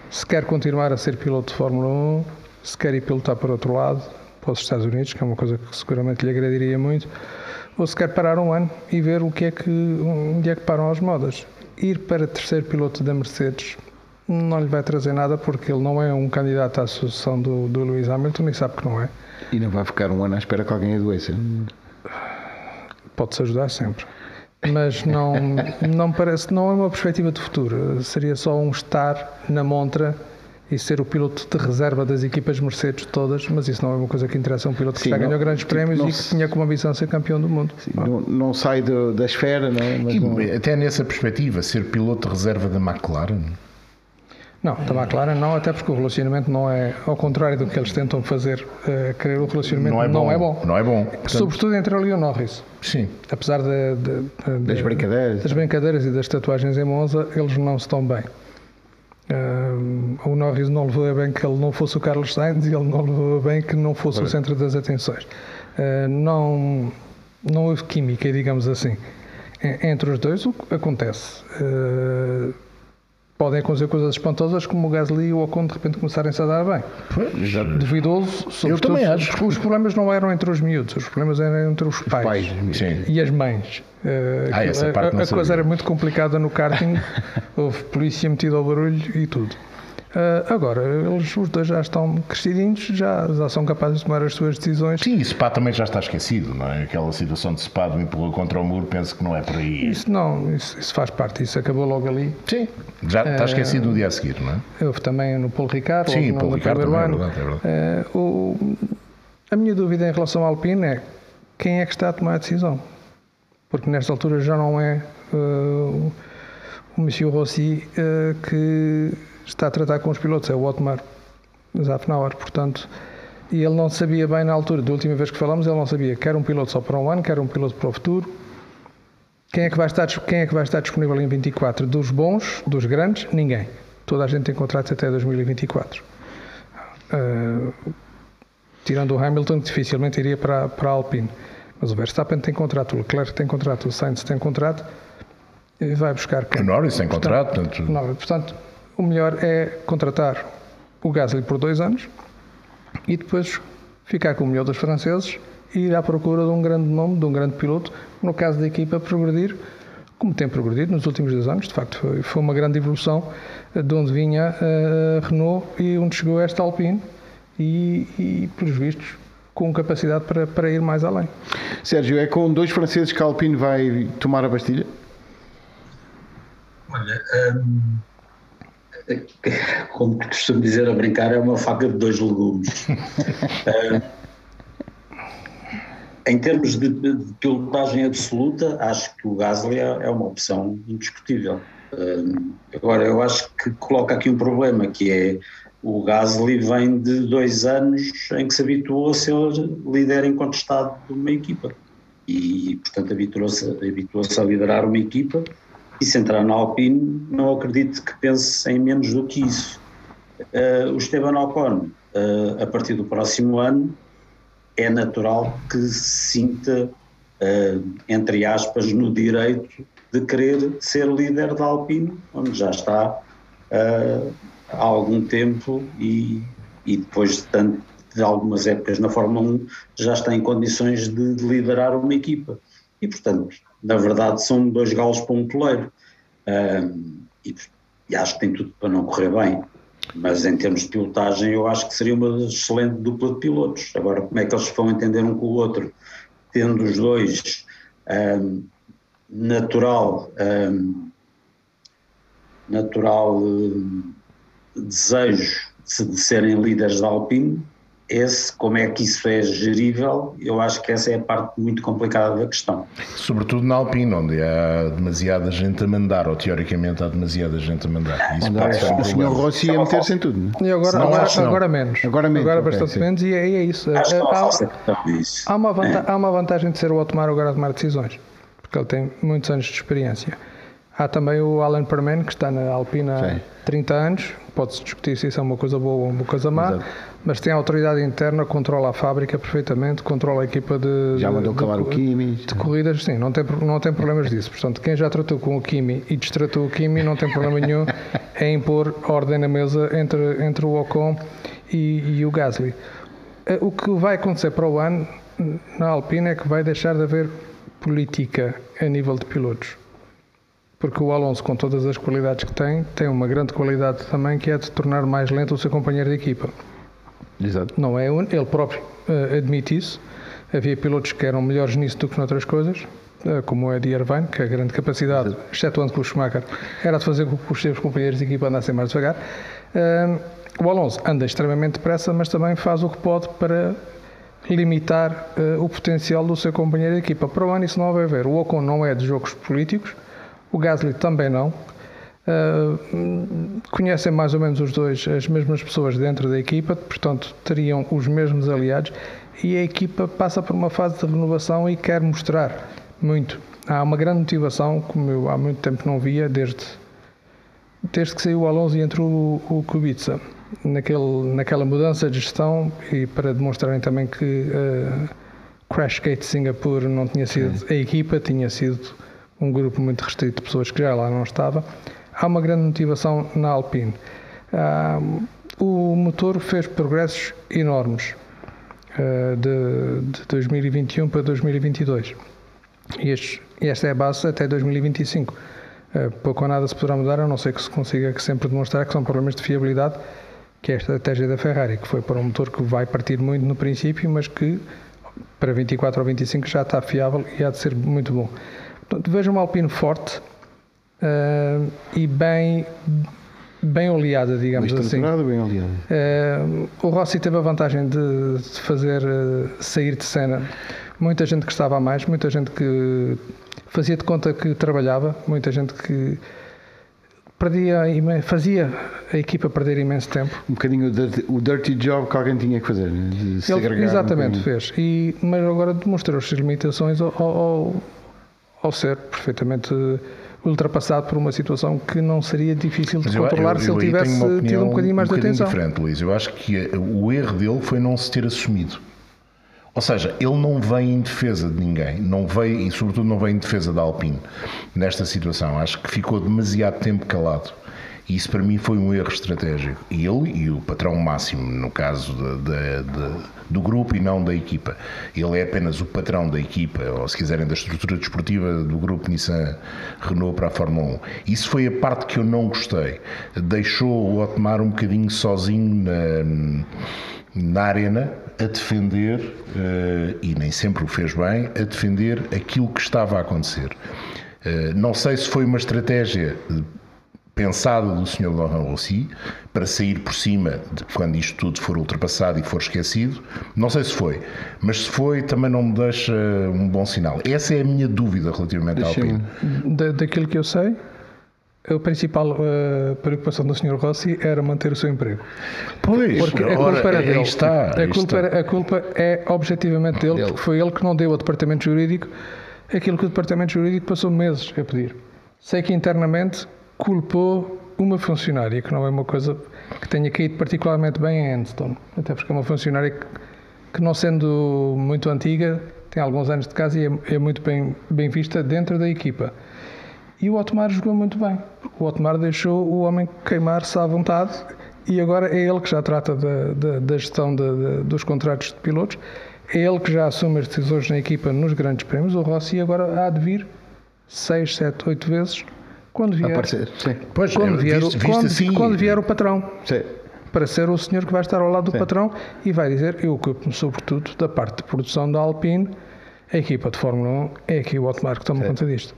se quer continuar a ser piloto de Fórmula 1, se quer ir pilotar para outro lado, para os Estados Unidos, que é uma coisa que seguramente lhe agradaria muito, ou se quer parar um ano e ver o que é que, onde é que param as modas. Ir para terceiro piloto da Mercedes não lhe vai trazer nada porque ele não é um candidato à sucessão do, do Lewis Hamilton e sabe que não é. E não vai ficar um ano à espera que alguém adoeça pode-se ajudar sempre. Mas não, não parece, não é uma perspectiva de futuro. Seria só um estar na montra e ser o piloto de reserva das equipas Mercedes todas, mas isso não é uma coisa que interessa a um piloto que Sim, já ganhou grandes tipo, prémios e que tinha como ambição ser campeão do mundo. Sim, não, não, sai do, da esfera, não é? Mas não... Até nessa perspectiva, ser piloto de reserva da McLaren não, da McLaren não, até porque o relacionamento não é, ao contrário do que eles tentam fazer, uh, querer o relacionamento não é, não é bom. Não é bom. Portanto, Sobretudo entre ele e o Norris. Sim. Apesar de, de, de, das brincadeiras. Das brincadeiras e das tatuagens em Monza, eles não estão bem. Uh, o Norris não levou a bem que ele não fosse o Carlos Sainz e ele não levou a bem que não fosse o centro das atenções. Uh, não, não houve química, digamos assim. Entre os dois, o que acontece? Uh, podem acontecer coisas espantosas como o Gasly e o Ocon de repente começarem-se a dar bem. Pois, Duvidoso. Eu também acho. Os problemas não eram entre os miúdos, os problemas eram entre os pais, os pais e as mães. Uh, ah, a, a coisa era muito complicada no karting, houve polícia metida ao barulho e tudo. Uh, agora, eles os dois já estão crescidinhos, já, já são capazes de tomar as suas decisões. Sim, e Spa também já está esquecido, não é? Aquela situação de Spa me empurrou contra o muro, penso que não é por aí. Isso não, isso, isso faz parte, isso acabou logo ali. Sim, já está esquecido no dia a seguir, não é? Houve também no Paulo Ricardo, Sim, no, Paulo Ricardo também, é ano. verdade, é verdade. Uh, o, a minha dúvida em relação ao Alpine é quem é que está a tomar a decisão. Porque nesta altura já não é o Monsieur Rossi que está a tratar com os pilotos, é o Otmar Zafnauer, portanto, e ele não sabia bem na altura, da última vez que falamos, ele não sabia quer um piloto só para um ano, quer um piloto para o futuro. Quem é que vai estar, quem é que vai estar disponível em 24? Dos bons, dos grandes? Ninguém. Toda a gente tem contratos até 2024. Uh, tirando o Hamilton, que dificilmente iria para, para a Alpine. Mas o Verstappen tem contrato, o Leclerc tem contrato, o Sainz tem contrato, e vai buscar quem? O Norris tem contrato, portanto, portanto, não, portanto, o melhor é contratar o Gasly por dois anos e depois ficar com o melhor dos franceses e ir à procura de um grande nome, de um grande piloto, no caso da equipa progredir, como tem progredido nos últimos dois anos, de facto foi, foi uma grande evolução de onde vinha a Renault e onde chegou esta Alpine e, e pelos vistos, com capacidade para, para ir mais além. Sérgio, é com dois franceses que a Alpine vai tomar a Bastilha? Olha, hum, como costumo dizer a brincar, é uma faca de dois legumes. Hum, em termos de, de, pilotagem absoluta, acho que o Gasly é, é uma opção indiscutível. Hum, agora, eu acho que coloca aqui um problema, que é o Gasly vem de dois anos em que se habituou a ser líder incontestado de uma equipa e, portanto, habituou-se habituou a liderar uma equipa e se entrar na Alpine, não acredito que pense em menos do que isso. Uh, o Esteban Ocon, uh, a partir do próximo ano, é natural que se sinta, uh, entre aspas, no direito de querer ser líder da Alpine, onde já está há algum tempo e, e depois de, tanto, de algumas épocas na Fórmula 1 já está em condições de, de, liderar uma equipa. E, portanto, na verdade são dois galos para um toleiro. Um, e, e, acho que tem tudo para não correr bem. Mas em termos de pilotagem eu acho que seria uma excelente dupla de pilotos. Agora, como é que eles vão entender um com o outro? Tendo os dois um, natural, um, natural desejo de serem líderes da Alpine, esse, como é que isso é gerível, eu acho que essa é a parte muito complicada da questão. Sobretudo na Alpine, onde há demasiada gente a mandar, ou teoricamente há demasiada gente a mandar. Isso pode ser um o senhor Rossi ia meter-se em tudo. Não? E agora, Não, agora, acho não. agora menos. Agora menos, Agora bastante sim. menos e é, é isso. Acho há, há uma vanta- É. há uma vantagem de ser o Otmar agora a tomar decisões, porque ele tem muitos anos de experiência. Há também o Alan Perman, que está na Alpine há Sim. 30 anos, pode-se discutir se isso é uma coisa boa ou uma coisa má, Exato. mas tem autoridade interna, controla a fábrica perfeitamente, controla a equipa de. Já de- mandou de- calar o Kimi. de corridas, sim, não tem, não tem problemas disso. Portanto, quem já tratou com o Kimi e destratou o Kimi não tem problema nenhum em impor ordem na mesa entre, entre o Ocon e, e o Gasly. Eh, O que vai acontecer para o ano na Alpine é que vai deixar de haver política a nível de pilotos. Porque o Alonso, com todas as qualidades que tem, tem uma grande qualidade também que é de tornar mais lento o seu companheiro de equipa. Exato. Não é un- ele próprio eh, admite isso. Havia pilotos que eram melhores nisso do que noutras coisas, eh, como o Eddie Irvine, que a grande capacidade, excetuando com o Schumacher, era de fazer com que os seus companheiros de equipa andassem mais devagar. Eh, o Alonso anda extremamente depressa, mas também faz o que pode para limitar o potencial do seu companheiro de equipa. Para o ano isso não vai haver. O Ocon não é de jogos políticos, o Gasly também não. Uh, conhecem mais ou menos os dois as mesmas pessoas dentro da equipa, portanto teriam os mesmos aliados e a equipa passa por uma fase de renovação e quer mostrar muito. Há uma grande motivação, como eu há muito tempo não via, desde, desde que saiu o Alonso e entrou o, o Kubica, naquele, naquela mudança de gestão e para demonstrarem também que uh, Crashgate Singapore não tinha sido a equipa, tinha sido um grupo muito restrito de pessoas que já lá não estava. Há uma grande motivação na Alpine. Ah, o motor fez progressos enormes ah, de, de 2021 para 2022. E estes- esta é a base até 2025. Uh, pouco ou nada se poderá mudar, a não ser que se consiga sempre demonstrar que são problemas de fiabilidade, que é a estratégia da Ferrari, que foi para um motor que vai partir muito no princípio, mas que para 24 ou 25 já está fiável e há de ser muito bom. Portanto, vejo uma Alpine forte uh, e bem bem oleada, digamos bem assim. Bem oleada. Uh, o Rossi teve a vantagem de, de fazer uh, sair de cena muita gente que estava a mais, muita gente que fazia de conta que trabalhava, muita gente que perdia, fazia a equipa perder imenso tempo. Um bocadinho o dirty, o dirty job que alguém tinha que fazer. Né? Ele, exatamente, um fez. E, mas agora demonstrou as suas limitações ao, ao, ao ser perfeitamente ultrapassado por uma situação que não seria difícil de eu, controlar eu, eu, se ele tivesse tido um bocadinho mais um de atenção. diferente, Luís. Eu acho que o erro dele foi não se ter assumido. Ou seja, ele não vem em defesa de ninguém, não veio, e sobretudo não vem em defesa da Alpine nesta situação. Acho que ficou demasiado tempo calado. E isso para mim foi um erro estratégico. Ele e o patrão máximo, no caso de, de, de, do grupo e não da equipa. Ele é apenas o patrão da equipa, ou se quiserem, da estrutura desportiva do grupo Nissan Renault para a Fórmula 1. Isso foi a parte que eu não gostei. Deixou o Otmar um bocadinho sozinho na, na arena a defender, uh, e nem sempre o fez bem, a defender aquilo que estava a acontecer. Uh, não sei se foi uma estratégia pensada do Sr. Laurent Rossi para sair por cima de quando isto tudo for ultrapassado e for esquecido. Não sei se foi, mas se foi também não me deixa um bom sinal. Essa é a minha dúvida relativamente ao Alpine. Da, daquilo que eu sei, a principal uh, preocupação do Sr. Rossi era manter o seu emprego. Pois, porque a culpa era dele. Está, a, culpa era, a culpa é objetivamente dele, dele, porque foi ele que não deu ao departamento jurídico aquilo que o departamento jurídico passou meses a pedir. Sei que internamente culpou uma funcionária, que não é uma coisa que tenha caído particularmente bem em Anston, até porque é uma funcionária que, que não sendo muito antiga, tem alguns anos de casa e é, é muito bem, bem vista dentro da equipa. E o Otmar jogou muito bem. O Otmar deixou o homem queimar-se à vontade e agora é ele que já trata da, da, da gestão de, dos contratos de pilotos, é ele que já assume as decisões na equipa nos grandes prémios. O Rossi agora há de vir 6, 7, 8 vezes quando vier, Aparecer, sim. Pois, quando, vier, visto, visto quando, assim, quando vier o patrão. Sim. Para ser o senhor que vai estar ao lado do sim. patrão e vai dizer: Eu ocupo-me, sobretudo, da parte de produção da Alpine a equipa de Fórmula 1 é aqui o Otmar que toma certo. conta disto.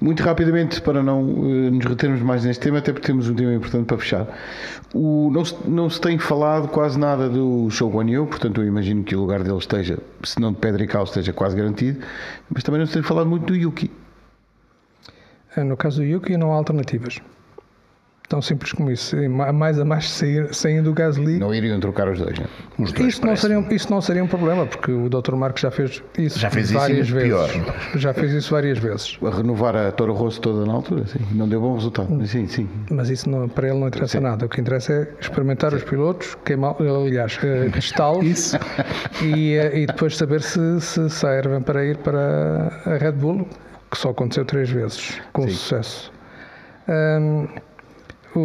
Muito rapidamente, para não uh, nos retermos mais neste tema, até porque temos um tema importante para fechar. O, não, se, não se tem falado quase nada do Show Guan Yu, portanto eu imagino que o lugar dele esteja, se não de pedra e cal, esteja quase garantido, mas também não se tem falado muito do Yuki. Eh, no caso do Yuki não há alternativas. Tão simples como isso. Mais a mais sair, saindo do Gasly. Não iriam trocar os dois, né? Os dois isso, não seria, isso não seria um problema, porque o Dr. Marcos já fez isso já fez várias isso vezes. Pior. Já fez isso várias vezes. A renovar a Toro Rosso toda na altura, sim. Não deu bom resultado. Sim, sim. Mas isso não, para ele não interessa sim. nada. O que interessa é experimentar sim. os pilotos, queimar, aliás, testá-los e, eh, e depois saber se, se servem para ir para a Red Bull, que só aconteceu três vezes, com sim. sucesso. Um,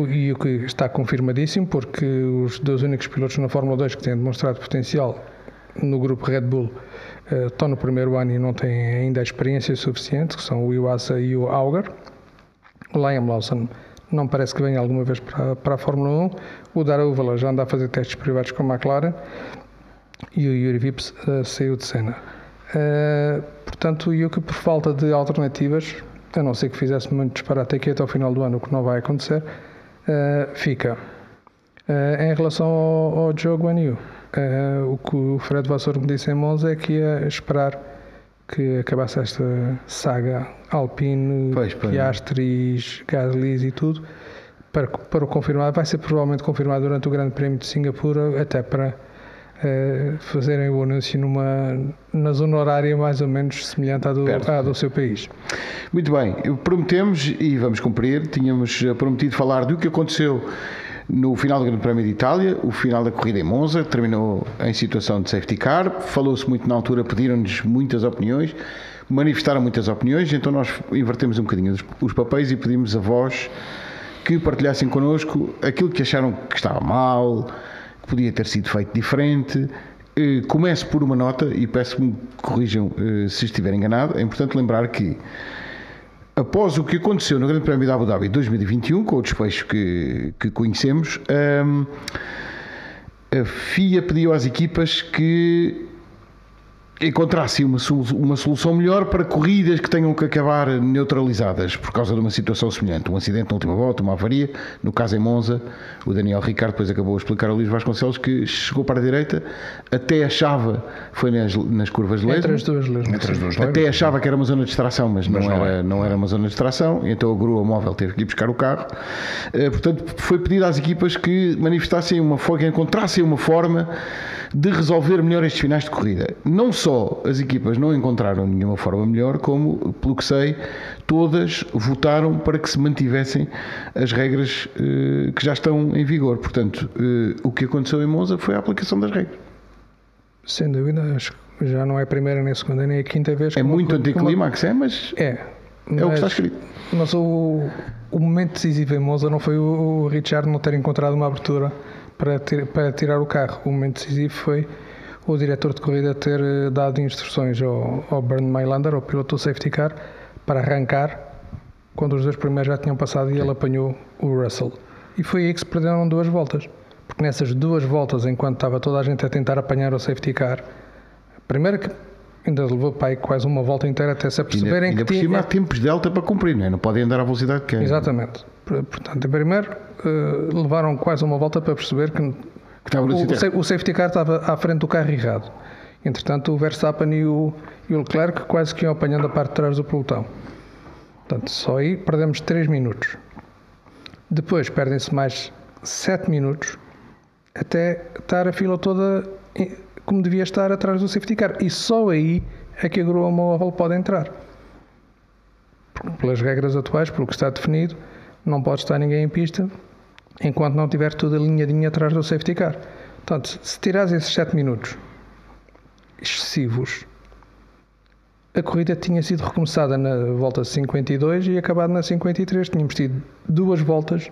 e o que está confirmadíssimo, porque os dois únicos pilotos na Fórmula 2 que têm demonstrado potencial no grupo Red Bull uh, estão no primeiro ano e não têm ainda a experiência suficiente, que são o Iwasa e o Auger. O Liam Lawson não parece que venha alguma vez para, para a Fórmula 1. O Daruvala já anda a fazer testes privados com a McLaren e o Yuri Vips uh, saiu de cena. Uh, portanto, o Yuki, por falta de alternativas, a não ser que fizesse muito disparate aqui até ao final do ano, o que não vai acontecer, uh, fica. Uh, em relação ao, ao uh, o que o Fred Vassor me disse em Monza é que ia esperar que acabasse esta saga Alpine, pois, Piastris, Gasly e tudo para, para o confirmar. Vai ser provavelmente confirmado durante o Grande Prémio de Singapura, até para uh, fazerem o anúncio numa, na zona horária mais ou menos semelhante à do, à do seu país. Muito bem, prometemos e vamos cumprir. Tínhamos prometido falar do que aconteceu no final do Grande Prémio de Itália, o final da corrida em Monza, terminou em situação de safety car. Falou-se muito na altura, pediram-nos muitas opiniões, manifestaram muitas opiniões, então nós invertemos um bocadinho os papéis e pedimos a vós que partilhassem connosco aquilo que acharam que estava mal, podia ter sido feito diferente. Eh, começo por uma nota e peço-me que corrijam eh, se estiver enganado. É importante lembrar que após o que aconteceu no Grande Prémio da Abu Dhabi 2021, com o desfecho que, que conhecemos, hum, a FIA pediu às equipas que encontrassem uma, uma solução melhor para corridas que tenham que acabar neutralizadas por causa de uma situação semelhante. Um acidente na última volta, uma avaria, no caso em Monza, o Daniel Ricardo depois acabou a explicar ao Luís Vasconcelos que chegou para a direita, até achava, foi nas, nas curvas de Entre as duas lesmas. Entre as duas até achava que era uma zona de distração, mas, mas não, não, era, é. não era uma zona de distração, então a grua móvel teve que ir buscar o carro. Eh, portanto, foi pedido às equipas que manifestassem uma forma, que encontrassem uma forma de resolver melhor estes finais de corrida. Não só as equipas não encontraram nenhuma forma melhor, como, pelo que sei, todas votaram para que se mantivessem as regras uh, que já estão em vigor. Portanto, uh, o que aconteceu em Monza foi a aplicação das regras. Sem dúvida, acho que já não é a primeira, nem a segunda, nem a quinta vez. É muito anticlimax, é, mas. É. Mas, é o que está escrito. Mas o, o momento decisivo em Monza não foi o Richard não ter encontrado uma abertura para, ter, para tirar o carro. O momento decisivo foi o diretor de corrida ter eh, dado instruções ao, ao Bernd Mailander, ao piloto do safety car, para arrancar quando os dois primeiros já tinham passado e ele apanhou o Russell. E foi aí que se perderam duas voltas. Porque nessas duas voltas, enquanto estava toda a gente a tentar apanhar o safety car, primeiro que ainda levou para aí quase uma volta inteira até se aperceberem ainda, ainda que por cima há tempos de alta para cumprir, não, é? não podem andar à velocidade que querem. Exatamente. Portanto, primeiro, uh, levaram quase uma volta para perceber que, que o, o, safety car estava à frente do carro errado. Entretanto, o Verstappen e o, e o Leclerc quase que iam apanhando a parte de trás do pelotão. Portanto, só aí perdemos 3 minutos. Depois perdem-se mais 7 minutos até estar a fila toda como devia estar atrás do safety car. E só aí é que a grua móvel pode entrar. Pelas regras atuais, pelo que está definido, não pode estar ninguém em pista enquanto não tiver tudo alinhadinho atrás do safety car. Portanto, se tirares esses 7 minutos excessivos, a corrida tinha sido recomeçada na volta 52 e acabado na 53. Tínhamos tido duas voltas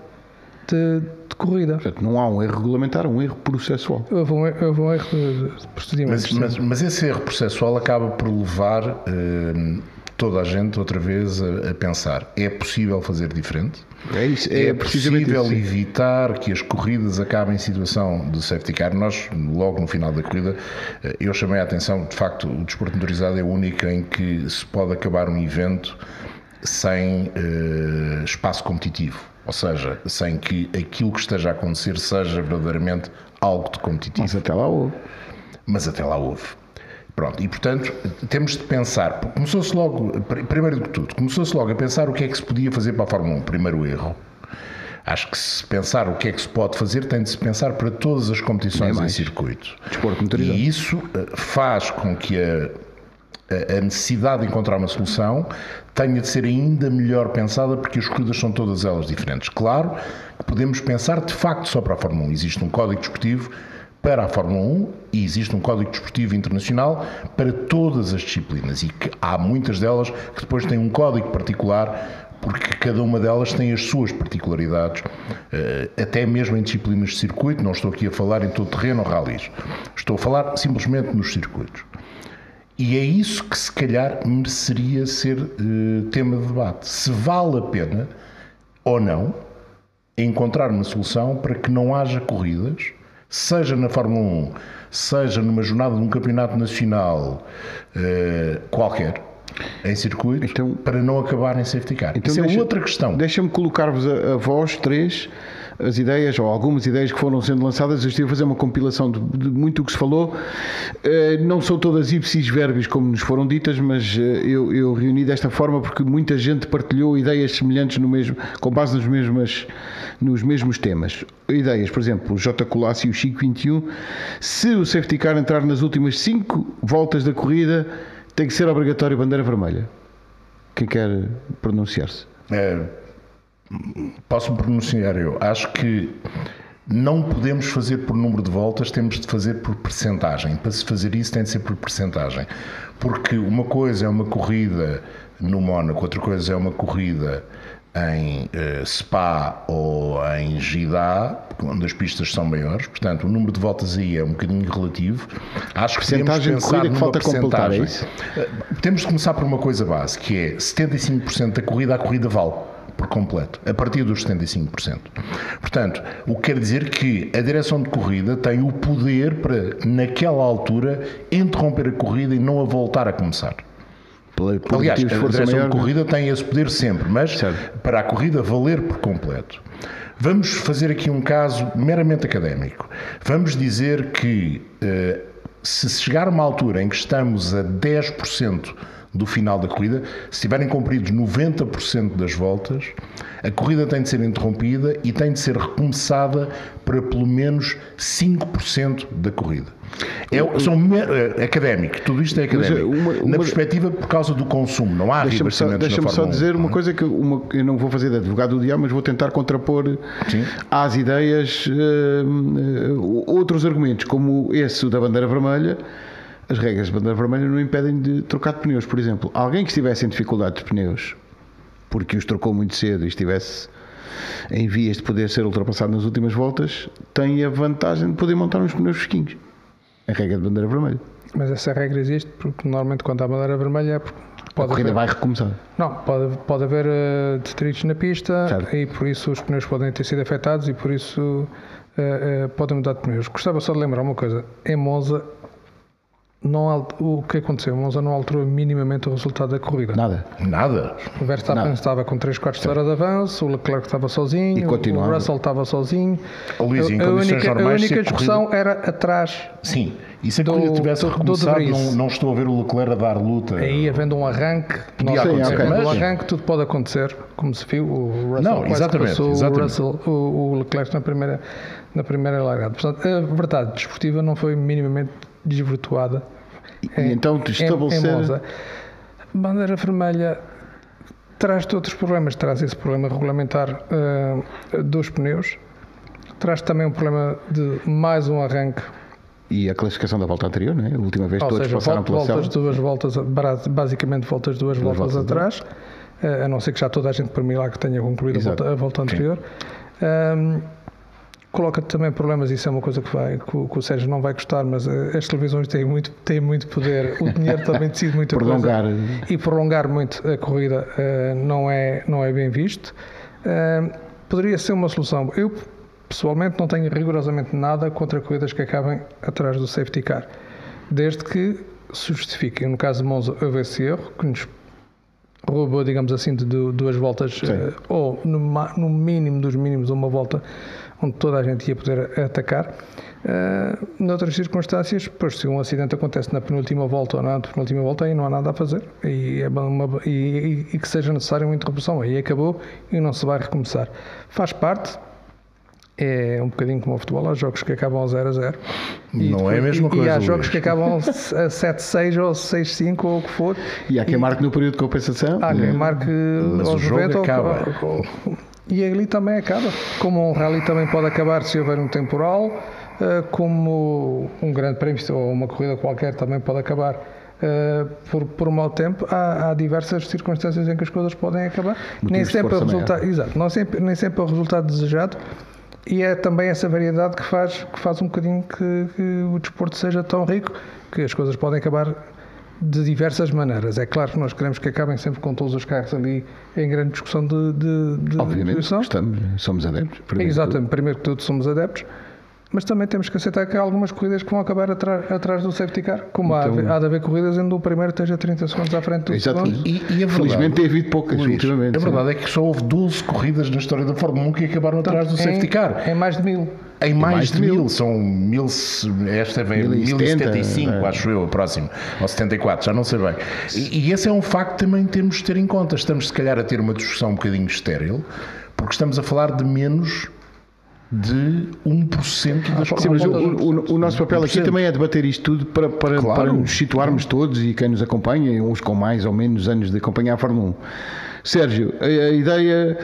de, de, corrida. Portanto, não há um erro regulamentar, um erro processual. Houve um, houve um erro de, procedimento. Mas, mas, mas, esse erro processual acaba por levar eh, toda a gente outra vez a, a, pensar: é possível fazer diferente? É, isso, é, é possível isso, evitar que as corridas acabem em situação de safety car? Nós, logo no final da corrida, eh, eu chamei a atenção: de facto, o desporto motorizado é o único em que se pode acabar um evento sem uh, espaço competitivo. Ou seja, sem que aquilo que esteja a acontecer seja verdadeiramente algo de competitivo. Mas até lá houve. Mas até lá houve. Pronto, e portanto temos de pensar, começou-se logo, primeiro de tudo, começou-se logo a pensar o que é que se podia fazer para a Fórmula 1, primeiro erro. Acho que se pensar o que é que se pode fazer, tem de se pensar para todas as competições em circuito. E isso eh, faz com que a, a necessidade de encontrar uma solução tenha de ser ainda melhor pensada porque as corridas são todas elas diferentes. Claro que podemos pensar de facto só para a Fórmula 1. Existe um código desportivo para a Fórmula 1 e existe um código desportivo internacional para todas as disciplinas e que há muitas delas que depois têm um código particular porque cada uma delas tem as suas particularidades, eh, até mesmo em disciplinas de circuito, não estou aqui a falar em todo terreno ou ralis, estou a falar simplesmente nos circuitos. E é isso que se calhar mereceria ser uh, tema de debate. Se vale a pena ou não encontrar uma solução para que não haja corridas, seja na Fórmula 1, seja numa jornada de um campeonato nacional uh, qualquer, em circuito, então, para não acabar em safety car. Então Isso é deixa, é outra questão. Deixa-me colocar-vos a, a vós três as ideias, ou algumas ideias que foram sendo lançadas. Eu estive a fazer uma compilação de, de muito o que se falou. Eh, não são todas ipsis verbis como nos foram ditas, mas eh, eu, eu, reuni desta forma porque muita gente partilhou ideias semelhantes no mesmo, com base nos mesmos, nos mesmos temas. Ideias, por exemplo, o J. Colassi e o Chico 21. Se o safety car entrar nas últimas 5 voltas da corrida, tem que ser obrigatório bandeira vermelha. Quem quer pronunciar-se? É, Posso pronunciar eu. Acho que não podemos fazer por número de voltas, temos de fazer por percentagem. Para se fazer isso tem de ser por percentagem. Porque uma coisa é uma corrida no Mónaco, outra coisa é uma corrida em uh, Spa ou em Gidá, onde as pistas são maiores, portanto o número de voltas aí é um bocadinho relativo. Acho que podemos pensar que falta completar, é isso? Uh, temos de começar por uma coisa base, que é 75% da corrida, a corrida vale completo, a partir dos 75%. Portanto, o que quer dizer que a direção de corrida tem o poder para, naquela altura, interromper a corrida e não a voltar a começar. Aliás, a direção maior, de corrida tem esse poder sempre, mas certo. para a corrida valer por completo. Vamos fazer aqui um caso meramente académico. Vamos dizer que uh, se chegar a uma altura em que estamos a 10% do final da corrida, se tiverem cumpridos 90% das voltas, a corrida tem de ser interrompida e tem de ser recomeçada para pelo menos 5% da corrida. É, são é, académico, tudo isto é académico. Uma, uma, Na perspectiva por causa do consumo, não há Deixa-me só, deixa só dizer 1, uma é? coisa que uma, eu não vou fazer de advogado do diabo, mas vou tentar contrapor Sim. às ideias uh, uh, outros argumentos, como esse da bandeira vermelha as regras de bandeira vermelha não impedem de trocar de pneus. Por exemplo, alguém que estivesse em dificuldade de pneus porque os trocou muito cedo e estivesse em vias de poder ser ultrapassado nas últimas voltas, tem a vantagem de poder montar uns pneus fresquinhos. A regra de bandeira vermelha. Mas essa regra existe porque normalmente quando há bandeira vermelha é pode a corrida haver, vai recomeçar. Não, pode, pode haver uh, detritos na pista certo. e por isso os pneus podem ter sido afetados e por isso uh, uh, podem mudar de pneus. Gostava só de lembrar uma coisa: em Monza não, o que aconteceu? Monza não alterou minimamente o resultado da corrida. Nada. Nada. O Verstappen Nada. estava com 3 quartos de hora de avanço, o Leclerc estava sozinho, e o Russell estava sozinho. O Luís, em a, única, normais, a única discussão corrida... era atrás. Sim, e se a corrida tivesse recomeçado, não, não, estou a ver o Leclerc a dar luta. Aí, havendo um arranque, podia acontecer. Okay. Mas... Um arranque, tudo pode acontecer, como se viu. O Russell não, exatamente, exatamente. O, Russell, o, o Leclerc na primeira, na primeira largada. Portanto, a verdade desportiva não foi minimamente desvirtuada e é, então te estabelecer. Bandeira vermelha traz-te outros problemas. Traz esse problema regulamentar uh, dos pneus, traz também um problema de mais um arranque. E a classificação da volta anterior, não é? A última vez Ou todos seja, passaram volta, pela voltas duas voltas, basicamente voltas duas, duas voltas, voltas atrás, uh, a não ser que já toda a gente por milagre tenha concluído a volta, a volta, anterior. Um, coloca também problemas, isso é uma coisa que, vai, que, o, que o Sérgio não vai gostar, mas uh, as televisões têm muito, têm muito poder, o dinheiro também decide muita prolongar. coisa e prolongar muito a corrida uh, não, é, não é bem visto. Uh, poderia ser uma solução. Eu, pessoalmente, não tenho rigorosamente nada contra corridas que acabem atrás do safety car, desde que se justifiquem. No caso de Monza, houve esse erro que nos roubou, digamos assim, de duas voltas, ou no, no mínimo dos mínimos, uma volta onde toda a gente ia poder atacar. Uh, noutras circunstâncias, pois, se um acidente acontece na penúltima volta ou na penúltima volta, aí não há nada a fazer e, é uma, e, e, que seja necessária uma interrupção, aí acabou e não se vai recomeçar. Faz parte, é um bocadinho como o futebol, há jogos que acabam a 0 a 0. E não depois, é a mesma coisa. E há jogos que acabam a 7-6 ou 6-5 ou o que for. E há quem marque no período de compensação. Há quem marque Mas aos 90 acaba. Ou, ou, e ali também acaba. Como um rally também pode acabar se houver um temporal, eh, como um grande prémio ou uma corrida qualquer também pode acabar Uh, por, por um mau tempo, há, há, diversas circunstâncias em que as coisas podem acabar. nem sempre, o resultado, exato, não sempre, nem sempre é o resultado desejado. E é também essa variedade que faz, que faz um bocadinho que, que o desporto seja tão rico, que as coisas podem acabar de diversas maneiras. É claro que nós queremos que acabem sempre com todos os carros ali em grande discussão de, de, de Obviamente, estamos, somos adeptos. Primeiro Exatamente, primeiro que tudo somos adeptos, mas também temos que aceitar que há algumas corridas que vão acabar atrás, atrás do safety car, como então, há, há de haver corridas onde o primeiro esteja 30 segundos à frente do exato. segundo. E, e Felizmente tem havido poucas Luís, ultimamente. A verdade é que só houve 12 corridas na história da Fórmula 1 que acabaram atrás do safety car. Em mais de mil. Em mais, mais de mil, mil. são mil, esta vem 1075, é. acho eu, a próxima, ou 74, já não sei bem. E, e esse é um facto que também temos de ter em conta. Estamos, se calhar, a ter uma discussão um bocadinho estéril, porque estamos a falar de menos de 1% das Sim, mas o, o, o, nosso papel 1%. aqui também é debater isto tudo para, para, claro. para nos situarmos todos e quem nos acompanha, uns com mais ou menos anos de acompanhar a Fórmula 1. Sérgio, a, a ideia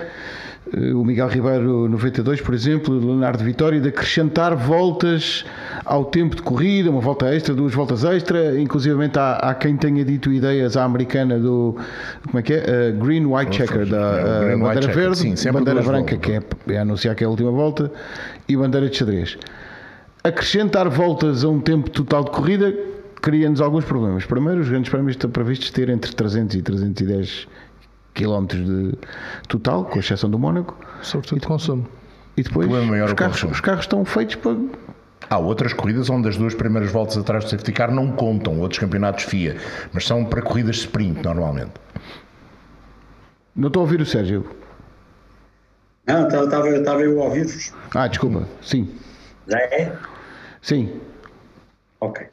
o Miguel Ribeiro 92, por exemplo, o Leonardo Vitória, de acrescentar voltas ao tempo de corrida, uma volta extra, duas voltas extra, inclusivamente há, há quem tenha dito ideias à americana do como é que é? Uh, Green White Checker da uh, bandeira verde, sim, bandeira branca que é, é anunciar que é a última volta e bandeira de xadrez. Acrescentar voltas a um tempo total de corrida cria-nos alguns problemas. Primeiro, os grandes prémios estão previstos ter entre 300 e 310 km de total, com exceção do Mónaco. Sobretudo de consumo. E depois os carros, os carros estão feitos para Há outras corridas onde as duas primeiras voltas atrás do safety car não contam, outros campeonatos FIA, mas são para corridas de sprint normalmente. Não estou a ouvir o Sérgio. Não, estava, estava eu a ouvir-vos. Ah, desculpa, sim. Já é? Sim. Ok.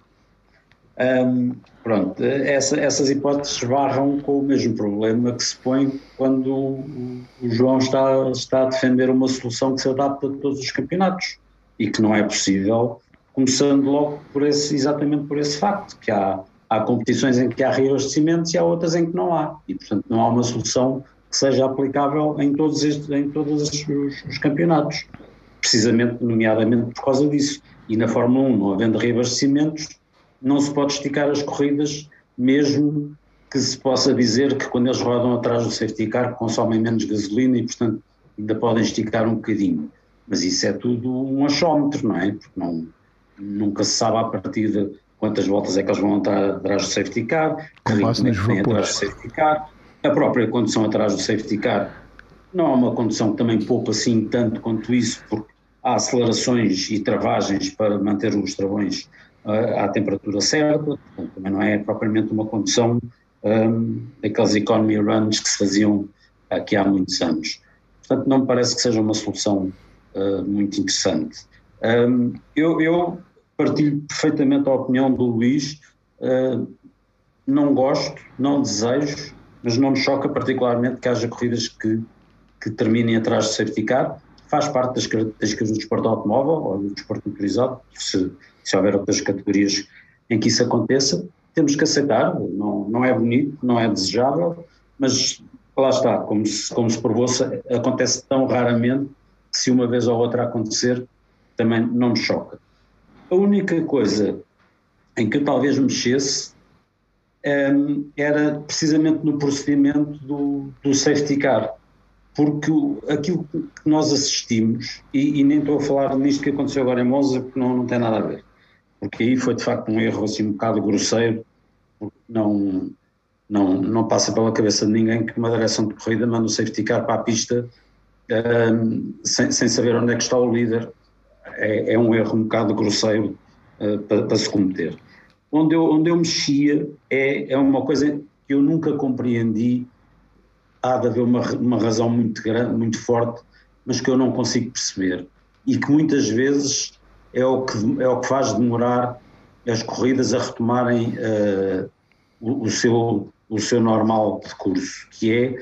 Um, pronto, essa, essas hipóteses barram com o mesmo problema que se põe quando o, João está, está a defender uma solução que se adapta a todos os campeonatos e que não é possível, começando logo por esse, exatamente por esse facto, que há, há competições em que há reabastecimentos e há outras em que não há, e portanto não há uma solução que seja aplicável em todos, estes, em todos os, os campeonatos, precisamente, nomeadamente por causa disso. E na Fórmula 1, não havendo reabastecimentos, não se pode esticar as corridas, mesmo que se possa dizer que quando eles rodam atrás do safety car consomem menos gasolina e, portanto, ainda podem esticar um bocadinho. Mas isso é tudo um achómetro, não é? Porque não, nunca se sabe à partida quantas voltas é que eles vão estar atrás do safety car, que ritmo é que atrás do safety car, a própria condução atrás do safety car não é uma condução que também poupa assim tanto quanto isso, porque há acelerações e travagens para manter os travões à temperatura certa, portanto, também não é propriamente uma condução um, daqueles economy runs que se faziam aqui há muitos anos. Portanto, não me parece que seja uma solução uh, muito interessante. Um, eu, eu, partilho perfeitamente a opinião do Luís, uh, não gosto, não desejo, mas não me choca particularmente que haja corridas que, que terminem atrás de car, faz parte das características do desporto automóvel ou do desporto motorizado, se, se houver outras categorias em que isso aconteça, temos que aceitar, não, não é bonito, não é desejável, mas lá está, como se, como se provou, acontece tão raramente que se uma vez ou outra acontecer, também não me choca. A única coisa em que eu talvez mexesse um, era precisamente no procedimento do, do safety car, porque aquilo que nós assistimos, e, e, nem estou a falar nisto que aconteceu agora em Monza, porque não, não tem nada a ver, porque aí foi de facto um erro assim um bocado grosseiro, não, não, não passa pela cabeça de ninguém que uma direção de corrida manda o safety car para a pista um, sem, sem, saber onde é que está o líder, é, é um erro um bocado grosseiro uh, para, para, se cometer. Onde eu, onde eu mexia é, é uma coisa que eu nunca compreendi, há de haver uma, uma razão muito grande, muito forte, mas que eu não consigo perceber. E que muitas vezes é o que, é o que faz demorar as corridas a retomarem uh, o, o, seu, o seu normal percurso, que é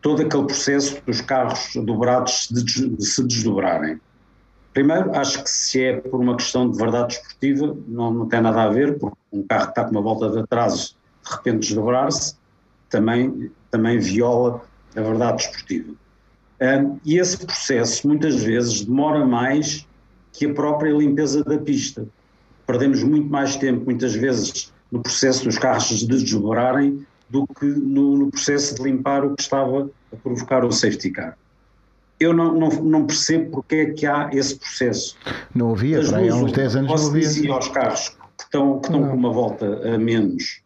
todo aquele processo dos carros dobrados de, se desdobrarem. Primeiro, acho que se é por uma questão de verdade esportiva, não, não tem nada a ver, porque um carro que está com uma volta de atraso, de repente desdobrar-se, também, também viola a verdade esportiva. Um, e esse processo, muitas vezes, demora mais que a própria limpeza da pista. Perdemos muito mais tempo, muitas vezes, no processo dos carros de desdobrarem do que no, no, processo de limpar o que estava a provocar o safety car. Eu não, não, não percebo porque é que há esse processo. Não havia, para há uns 10 anos não havia. dizia aos carros que estão, que estão com uma volta a menos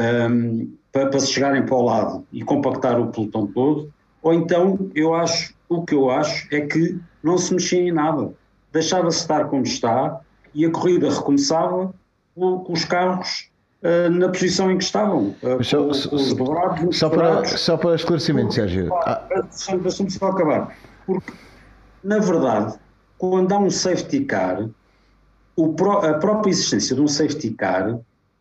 um, para, para se chegarem para o lado e compactar o pelotão todo, ou então eu acho, o que eu acho é que não se mexia em nada. Deixava-se estar como está e a corrida recomeçava com os carros Uh, na posição em que estavam. Uh, só, com, com os dobrados, só, para, só para esclarecimento, Sérgio. Ah. Deixa-me só acabar. Porque, na verdade, quando há um safety car, pro, a própria existência de um safety car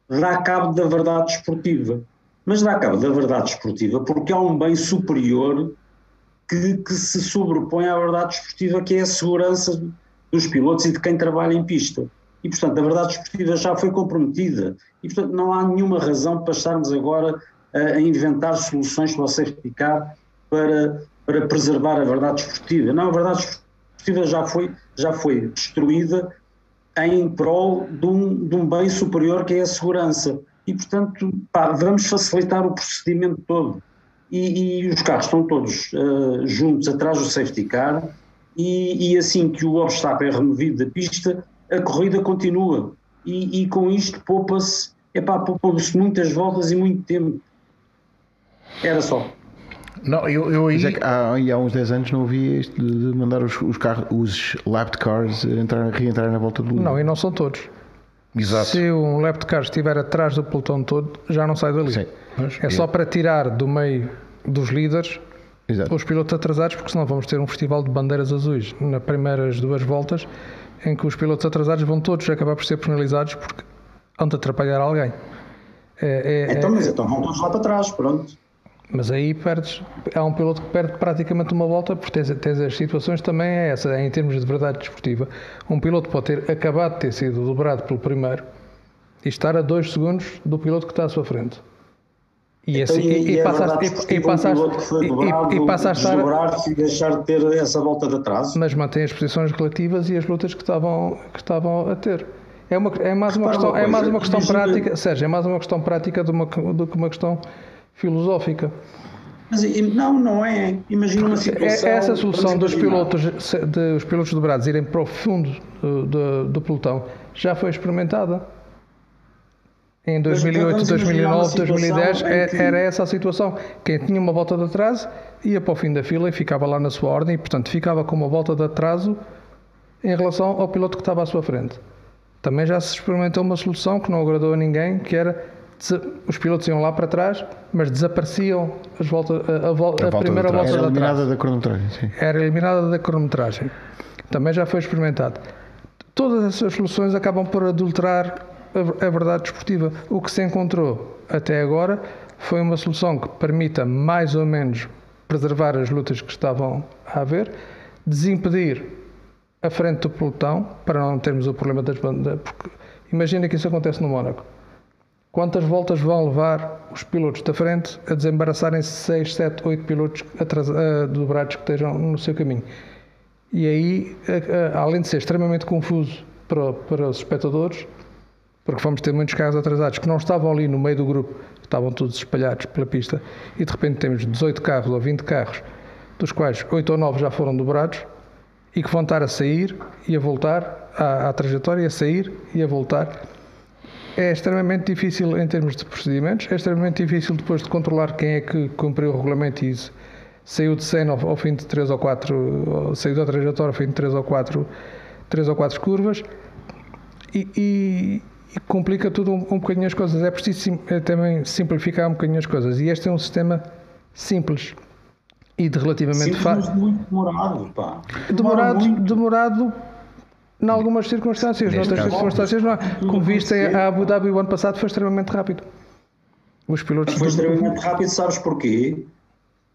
dá cabo da verdade esportiva. Mas dá cabo da verdade esportiva porque há um bem superior que, que se sobrepõe à verdade esportiva, que é a segurança dos pilotos e de quem trabalha em pista e, portanto, a verdade esportiva já foi comprometida e, portanto, não há nenhuma razão para estarmos agora a, a inventar soluções para o safety car para, para preservar a verdade esportiva. Não, a verdade esportiva já foi, já foi destruída em prol de um, de um bem superior que é a segurança. E, portanto, pá, vamos facilitar o procedimento todo. E, e os carros estão todos uh, juntos atrás do safety car, e, e, assim que o obstáculo é removido da pista, a corrida continua. E, e com isto poupa-se poupa-se muitas voltas e muito tempo. Era só. Não, eu, eu aí... É há, há uns 10 anos não havia isto de mandar os, os, carros, os lapped cars entrar, reentrar na volta do Não, e não são todos. Exato. Se um lap car estiver atrás do pelotão todo, já não sai dali. Sim. É, é só para tirar do meio dos líderes Exato. os pilotos atrasados, porque senão vamos ter um festival de bandeiras azuis nas primeiras duas voltas, em que os pilotos atrasados vão todos acabar por ser penalizados porque hão de atrapalhar alguém. É, é, então, mas então vão todos lá para trás, pronto. Mas aí perdes, há um piloto que perde praticamente uma volta, porque tens, tens as situações também é essa, em termos de verdade desportiva. Um piloto pode ter acabado de ter sido dobrado pelo primeiro e estar a dois segundos do piloto que está à sua frente. E, então, assim, e, e, é passaste, e, passaste, um dobrado, e, passaste a e deixar de ter essa volta de atraso. Mas mantém as posições relativas e as lutas que estavam, que estavam a ter. É, uma, é mais uma questão, é mais uma questão prática, Sérgio, é mais uma questão prática do, uma, do que uma questão filosófica. Mas não, não é. Imagina uma é, situação. Essa solução dos pilotos, de, os pilotos dobrados irem para o fundo do, do, do pelotão já foi experimentada. Em 2008, 2009, 2010 era essa a situação. Quem tinha uma volta de atraso ia para o fim da fila e ficava lá na sua ordem e, portanto, ficava com uma volta de atraso em relação ao piloto que estava à sua frente. Também já se experimentou uma solução que não agradou a ninguém, que era os pilotos iam lá para trás, mas desapareciam as voltas, a, a, a, a primeira volta Era eliminada da cronometragem, sim. Era eliminada da cronometragem. Também já foi experimentado. Todas essas soluções acabam por adulterar a, verdade desportiva. O que se encontrou até agora foi uma solução que permita mais ou menos preservar as lutas que estavam a haver, desimpedir a frente do pelotão, para não termos o problema das bandas. Porque imagina que isso acontece no Mónaco Quantas voltas vão levar os pilotos da frente a desembaraçarem-se 6, 7, 8 pilotos uh, dobrados que estejam no seu caminho? E aí, uh, além de ser extremamente confuso para, para os espectadores, porque vamos ter muitos carros atrasados que não estavam ali no meio do grupo, estavam todos espalhados pela pista, e de repente temos 18 carros ou 20 carros, dos quais 8 ou 9 já foram dobrados, e que vão estar a sair e a voltar à, à trajetória, a sair e a voltar é extremamente difícil em termos de procedimentos, é extremamente difícil depois de controlar quem é que cumpriu o regulamento e isso. Saiu de 100 ao, ao fim de 3 ou 4, saiu da trajetória ao fim de 3 ou 4, 3 ou 4 curvas e, e complica tudo um, um bocadinho as coisas. É preciso sim, é também simplificar um bocadinho as coisas e este é um sistema simples e de relativamente fácil. muito demorado, pá. Demorado, demorado, demorado em algumas circunstâncias, Neste noutras circunstâncias não. Como viste, a Abu Dhabi o ano passado foi extremamente rápido. Os pilotos foi extremamente rápido, sabes porquê?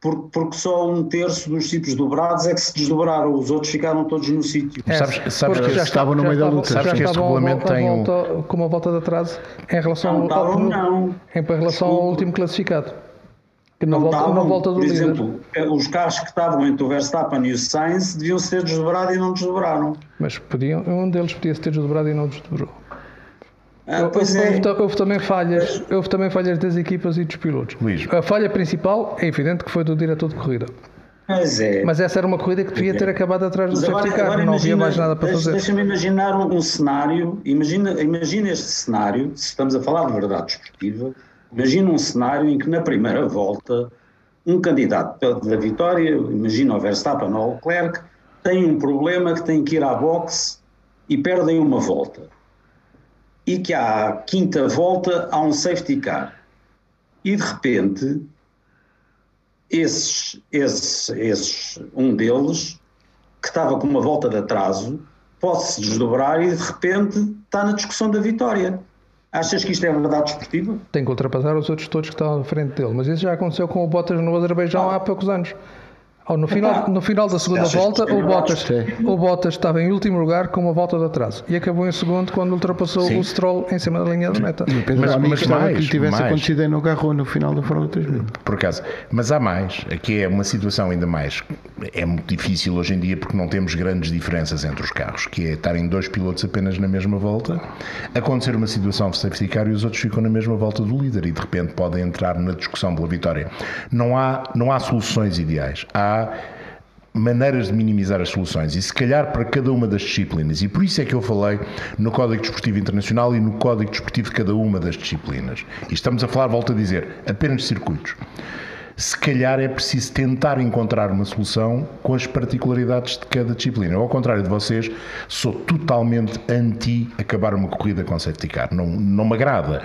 Porque, porque só um terço dos tipos dobrados é que se desdobraram, os outros ficaram todos no sítio. É, sabes, sabes que já estavam no meio da luta, sabes que este regulamento tem um... com uma volta de atraso em relação, não, ao, não. Em relação ao último classificado. Que não, volta, estavam, não volta do por líder. exemplo, os carros que estavam entre o Verstappen e o Sainz deviam ser desdobrados e não desdobraram. Mas podiam, um deles podia ser desdobrado e não desdobrou. Ah, houve, é. houve, houve, também falhas, houve também falhas das equipas e dos pilotos. Luís. A falha principal é evidente que foi do diretor de corrida. Mas, é. Mas essa era uma corrida que devia ter acabado atrás do safety car, não imagina, havia mais nada para deixa, fazer. Deixa-me imaginar um, um, cenário, imagina, imagina este cenário, se estamos a falar de verdade desportiva, imagina um cenário em que na primeira volta um candidato da vitória, imagina o Verstappen ou o Leclerc, tem um problema que tem que ir à boxe e perdem uma volta. E que à quinta volta há um safety car. E de repente, esses, esses, esses, um deles, que estava com uma volta de atraso, pode-se desdobrar e de repente está na discussão da vitória. Achas que isto é verdade desportiva? Tem que ultrapassar os outros todos que estão à frente dele. Mas isso já aconteceu com o Bottas no Azerbaijão há poucos anos. Ou no, final, no final da segunda volta, o Bottas, o Bottas estava em último lugar com uma volta de atraso e acabou em segundo quando ultrapassou Sim. o Stroll em cima da linha da meta. Pedro Mas- mas mais, que lhe tivesse mais. acontecido em no Garro no final da Fórmula 3000. por acaso. Mas há mais. Aqui é uma situação ainda mais. É muito difícil hoje em dia porque não temos grandes diferenças entre os carros, que é estarem dois pilotos apenas na mesma volta, acontecer uma situação de safety car e os outros ficam na mesma volta do líder e de repente podem entrar na discussão pela vitória. Não há, não há soluções ideais. Há maneiras de minimizar as soluções e se calhar para cada uma das disciplinas. E por isso é que eu falei no Código Desportivo Internacional e no Código Desportivo de cada uma das disciplinas. E estamos a falar, volto a dizer, apenas de circuitos se calhar é preciso tentar encontrar uma solução com as particularidades de cada disciplina. Eu, ao contrário de vocês, sou totalmente anti acabar uma corrida com safety car. Não, não me agrada.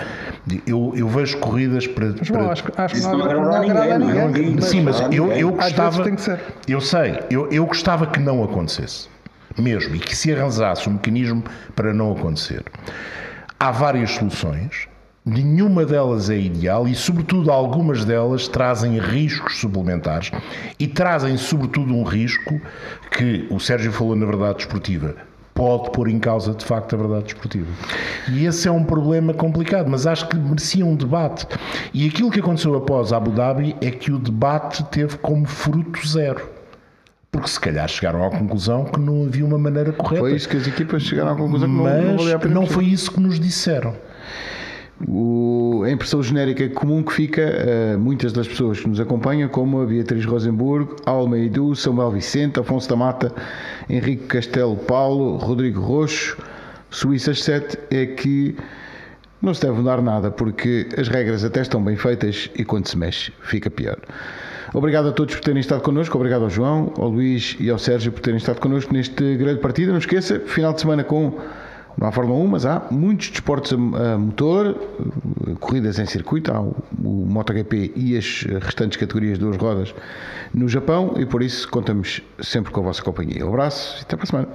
Eu, eu vejo corridas para. Mas, para- bom, acho, que- acho que Isso não, não não agrada a ninguém, não é? ninguém. Ninguém- Sim, mas eu, eu gostava. tem que ser. Eu sei, eu, eu gostava que não acontecesse. Mesmo. E que se arranjasse um mecanismo para não acontecer. Há várias soluções. Nenhuma delas é ideal e, sobretudo, algumas delas trazem riscos suplementares e trazem, sobretudo, um risco que o Sérgio falou na verdade desportiva. Pode pôr em causa de facto a verdade desportiva. E esse é um problema complicado, mas acho que merecia um debate. E aquilo que aconteceu após Abu Dhabi é que o debate teve como fruto zero. Porque se calhar chegaram à conclusão que não havia uma maneira correta. Foi isso que as equipas chegaram à conclusão que não, não mas valia a pena. não mexer. foi isso que nos disseram. O- a impressão genérica comum que fica a muitas das pessoas que nos acompanham, como a Beatriz Rosenburgo, Alma Edu, Samuel Vicente, Afonso da Mata, Henrique Castelo Paulo, Rodrigo Roxo, Suíças 7, é que não se deve mudar nada, porque as regras até estão bem feitas e quando se mexe fica pior. Obrigado a todos por terem estado connosco, obrigado ao João, ao Luís e ao Sérgio por terem estado connosco neste grande partido. Não esqueça, final de semana com não há Fórmula 1, mas há muitos desportos a, motor, corridas em circuito, há o, o MotoGP e as restantes categorias de duas rodas no Japão e por isso contamos sempre com a vossa companhia. Um abraço e até para a semana.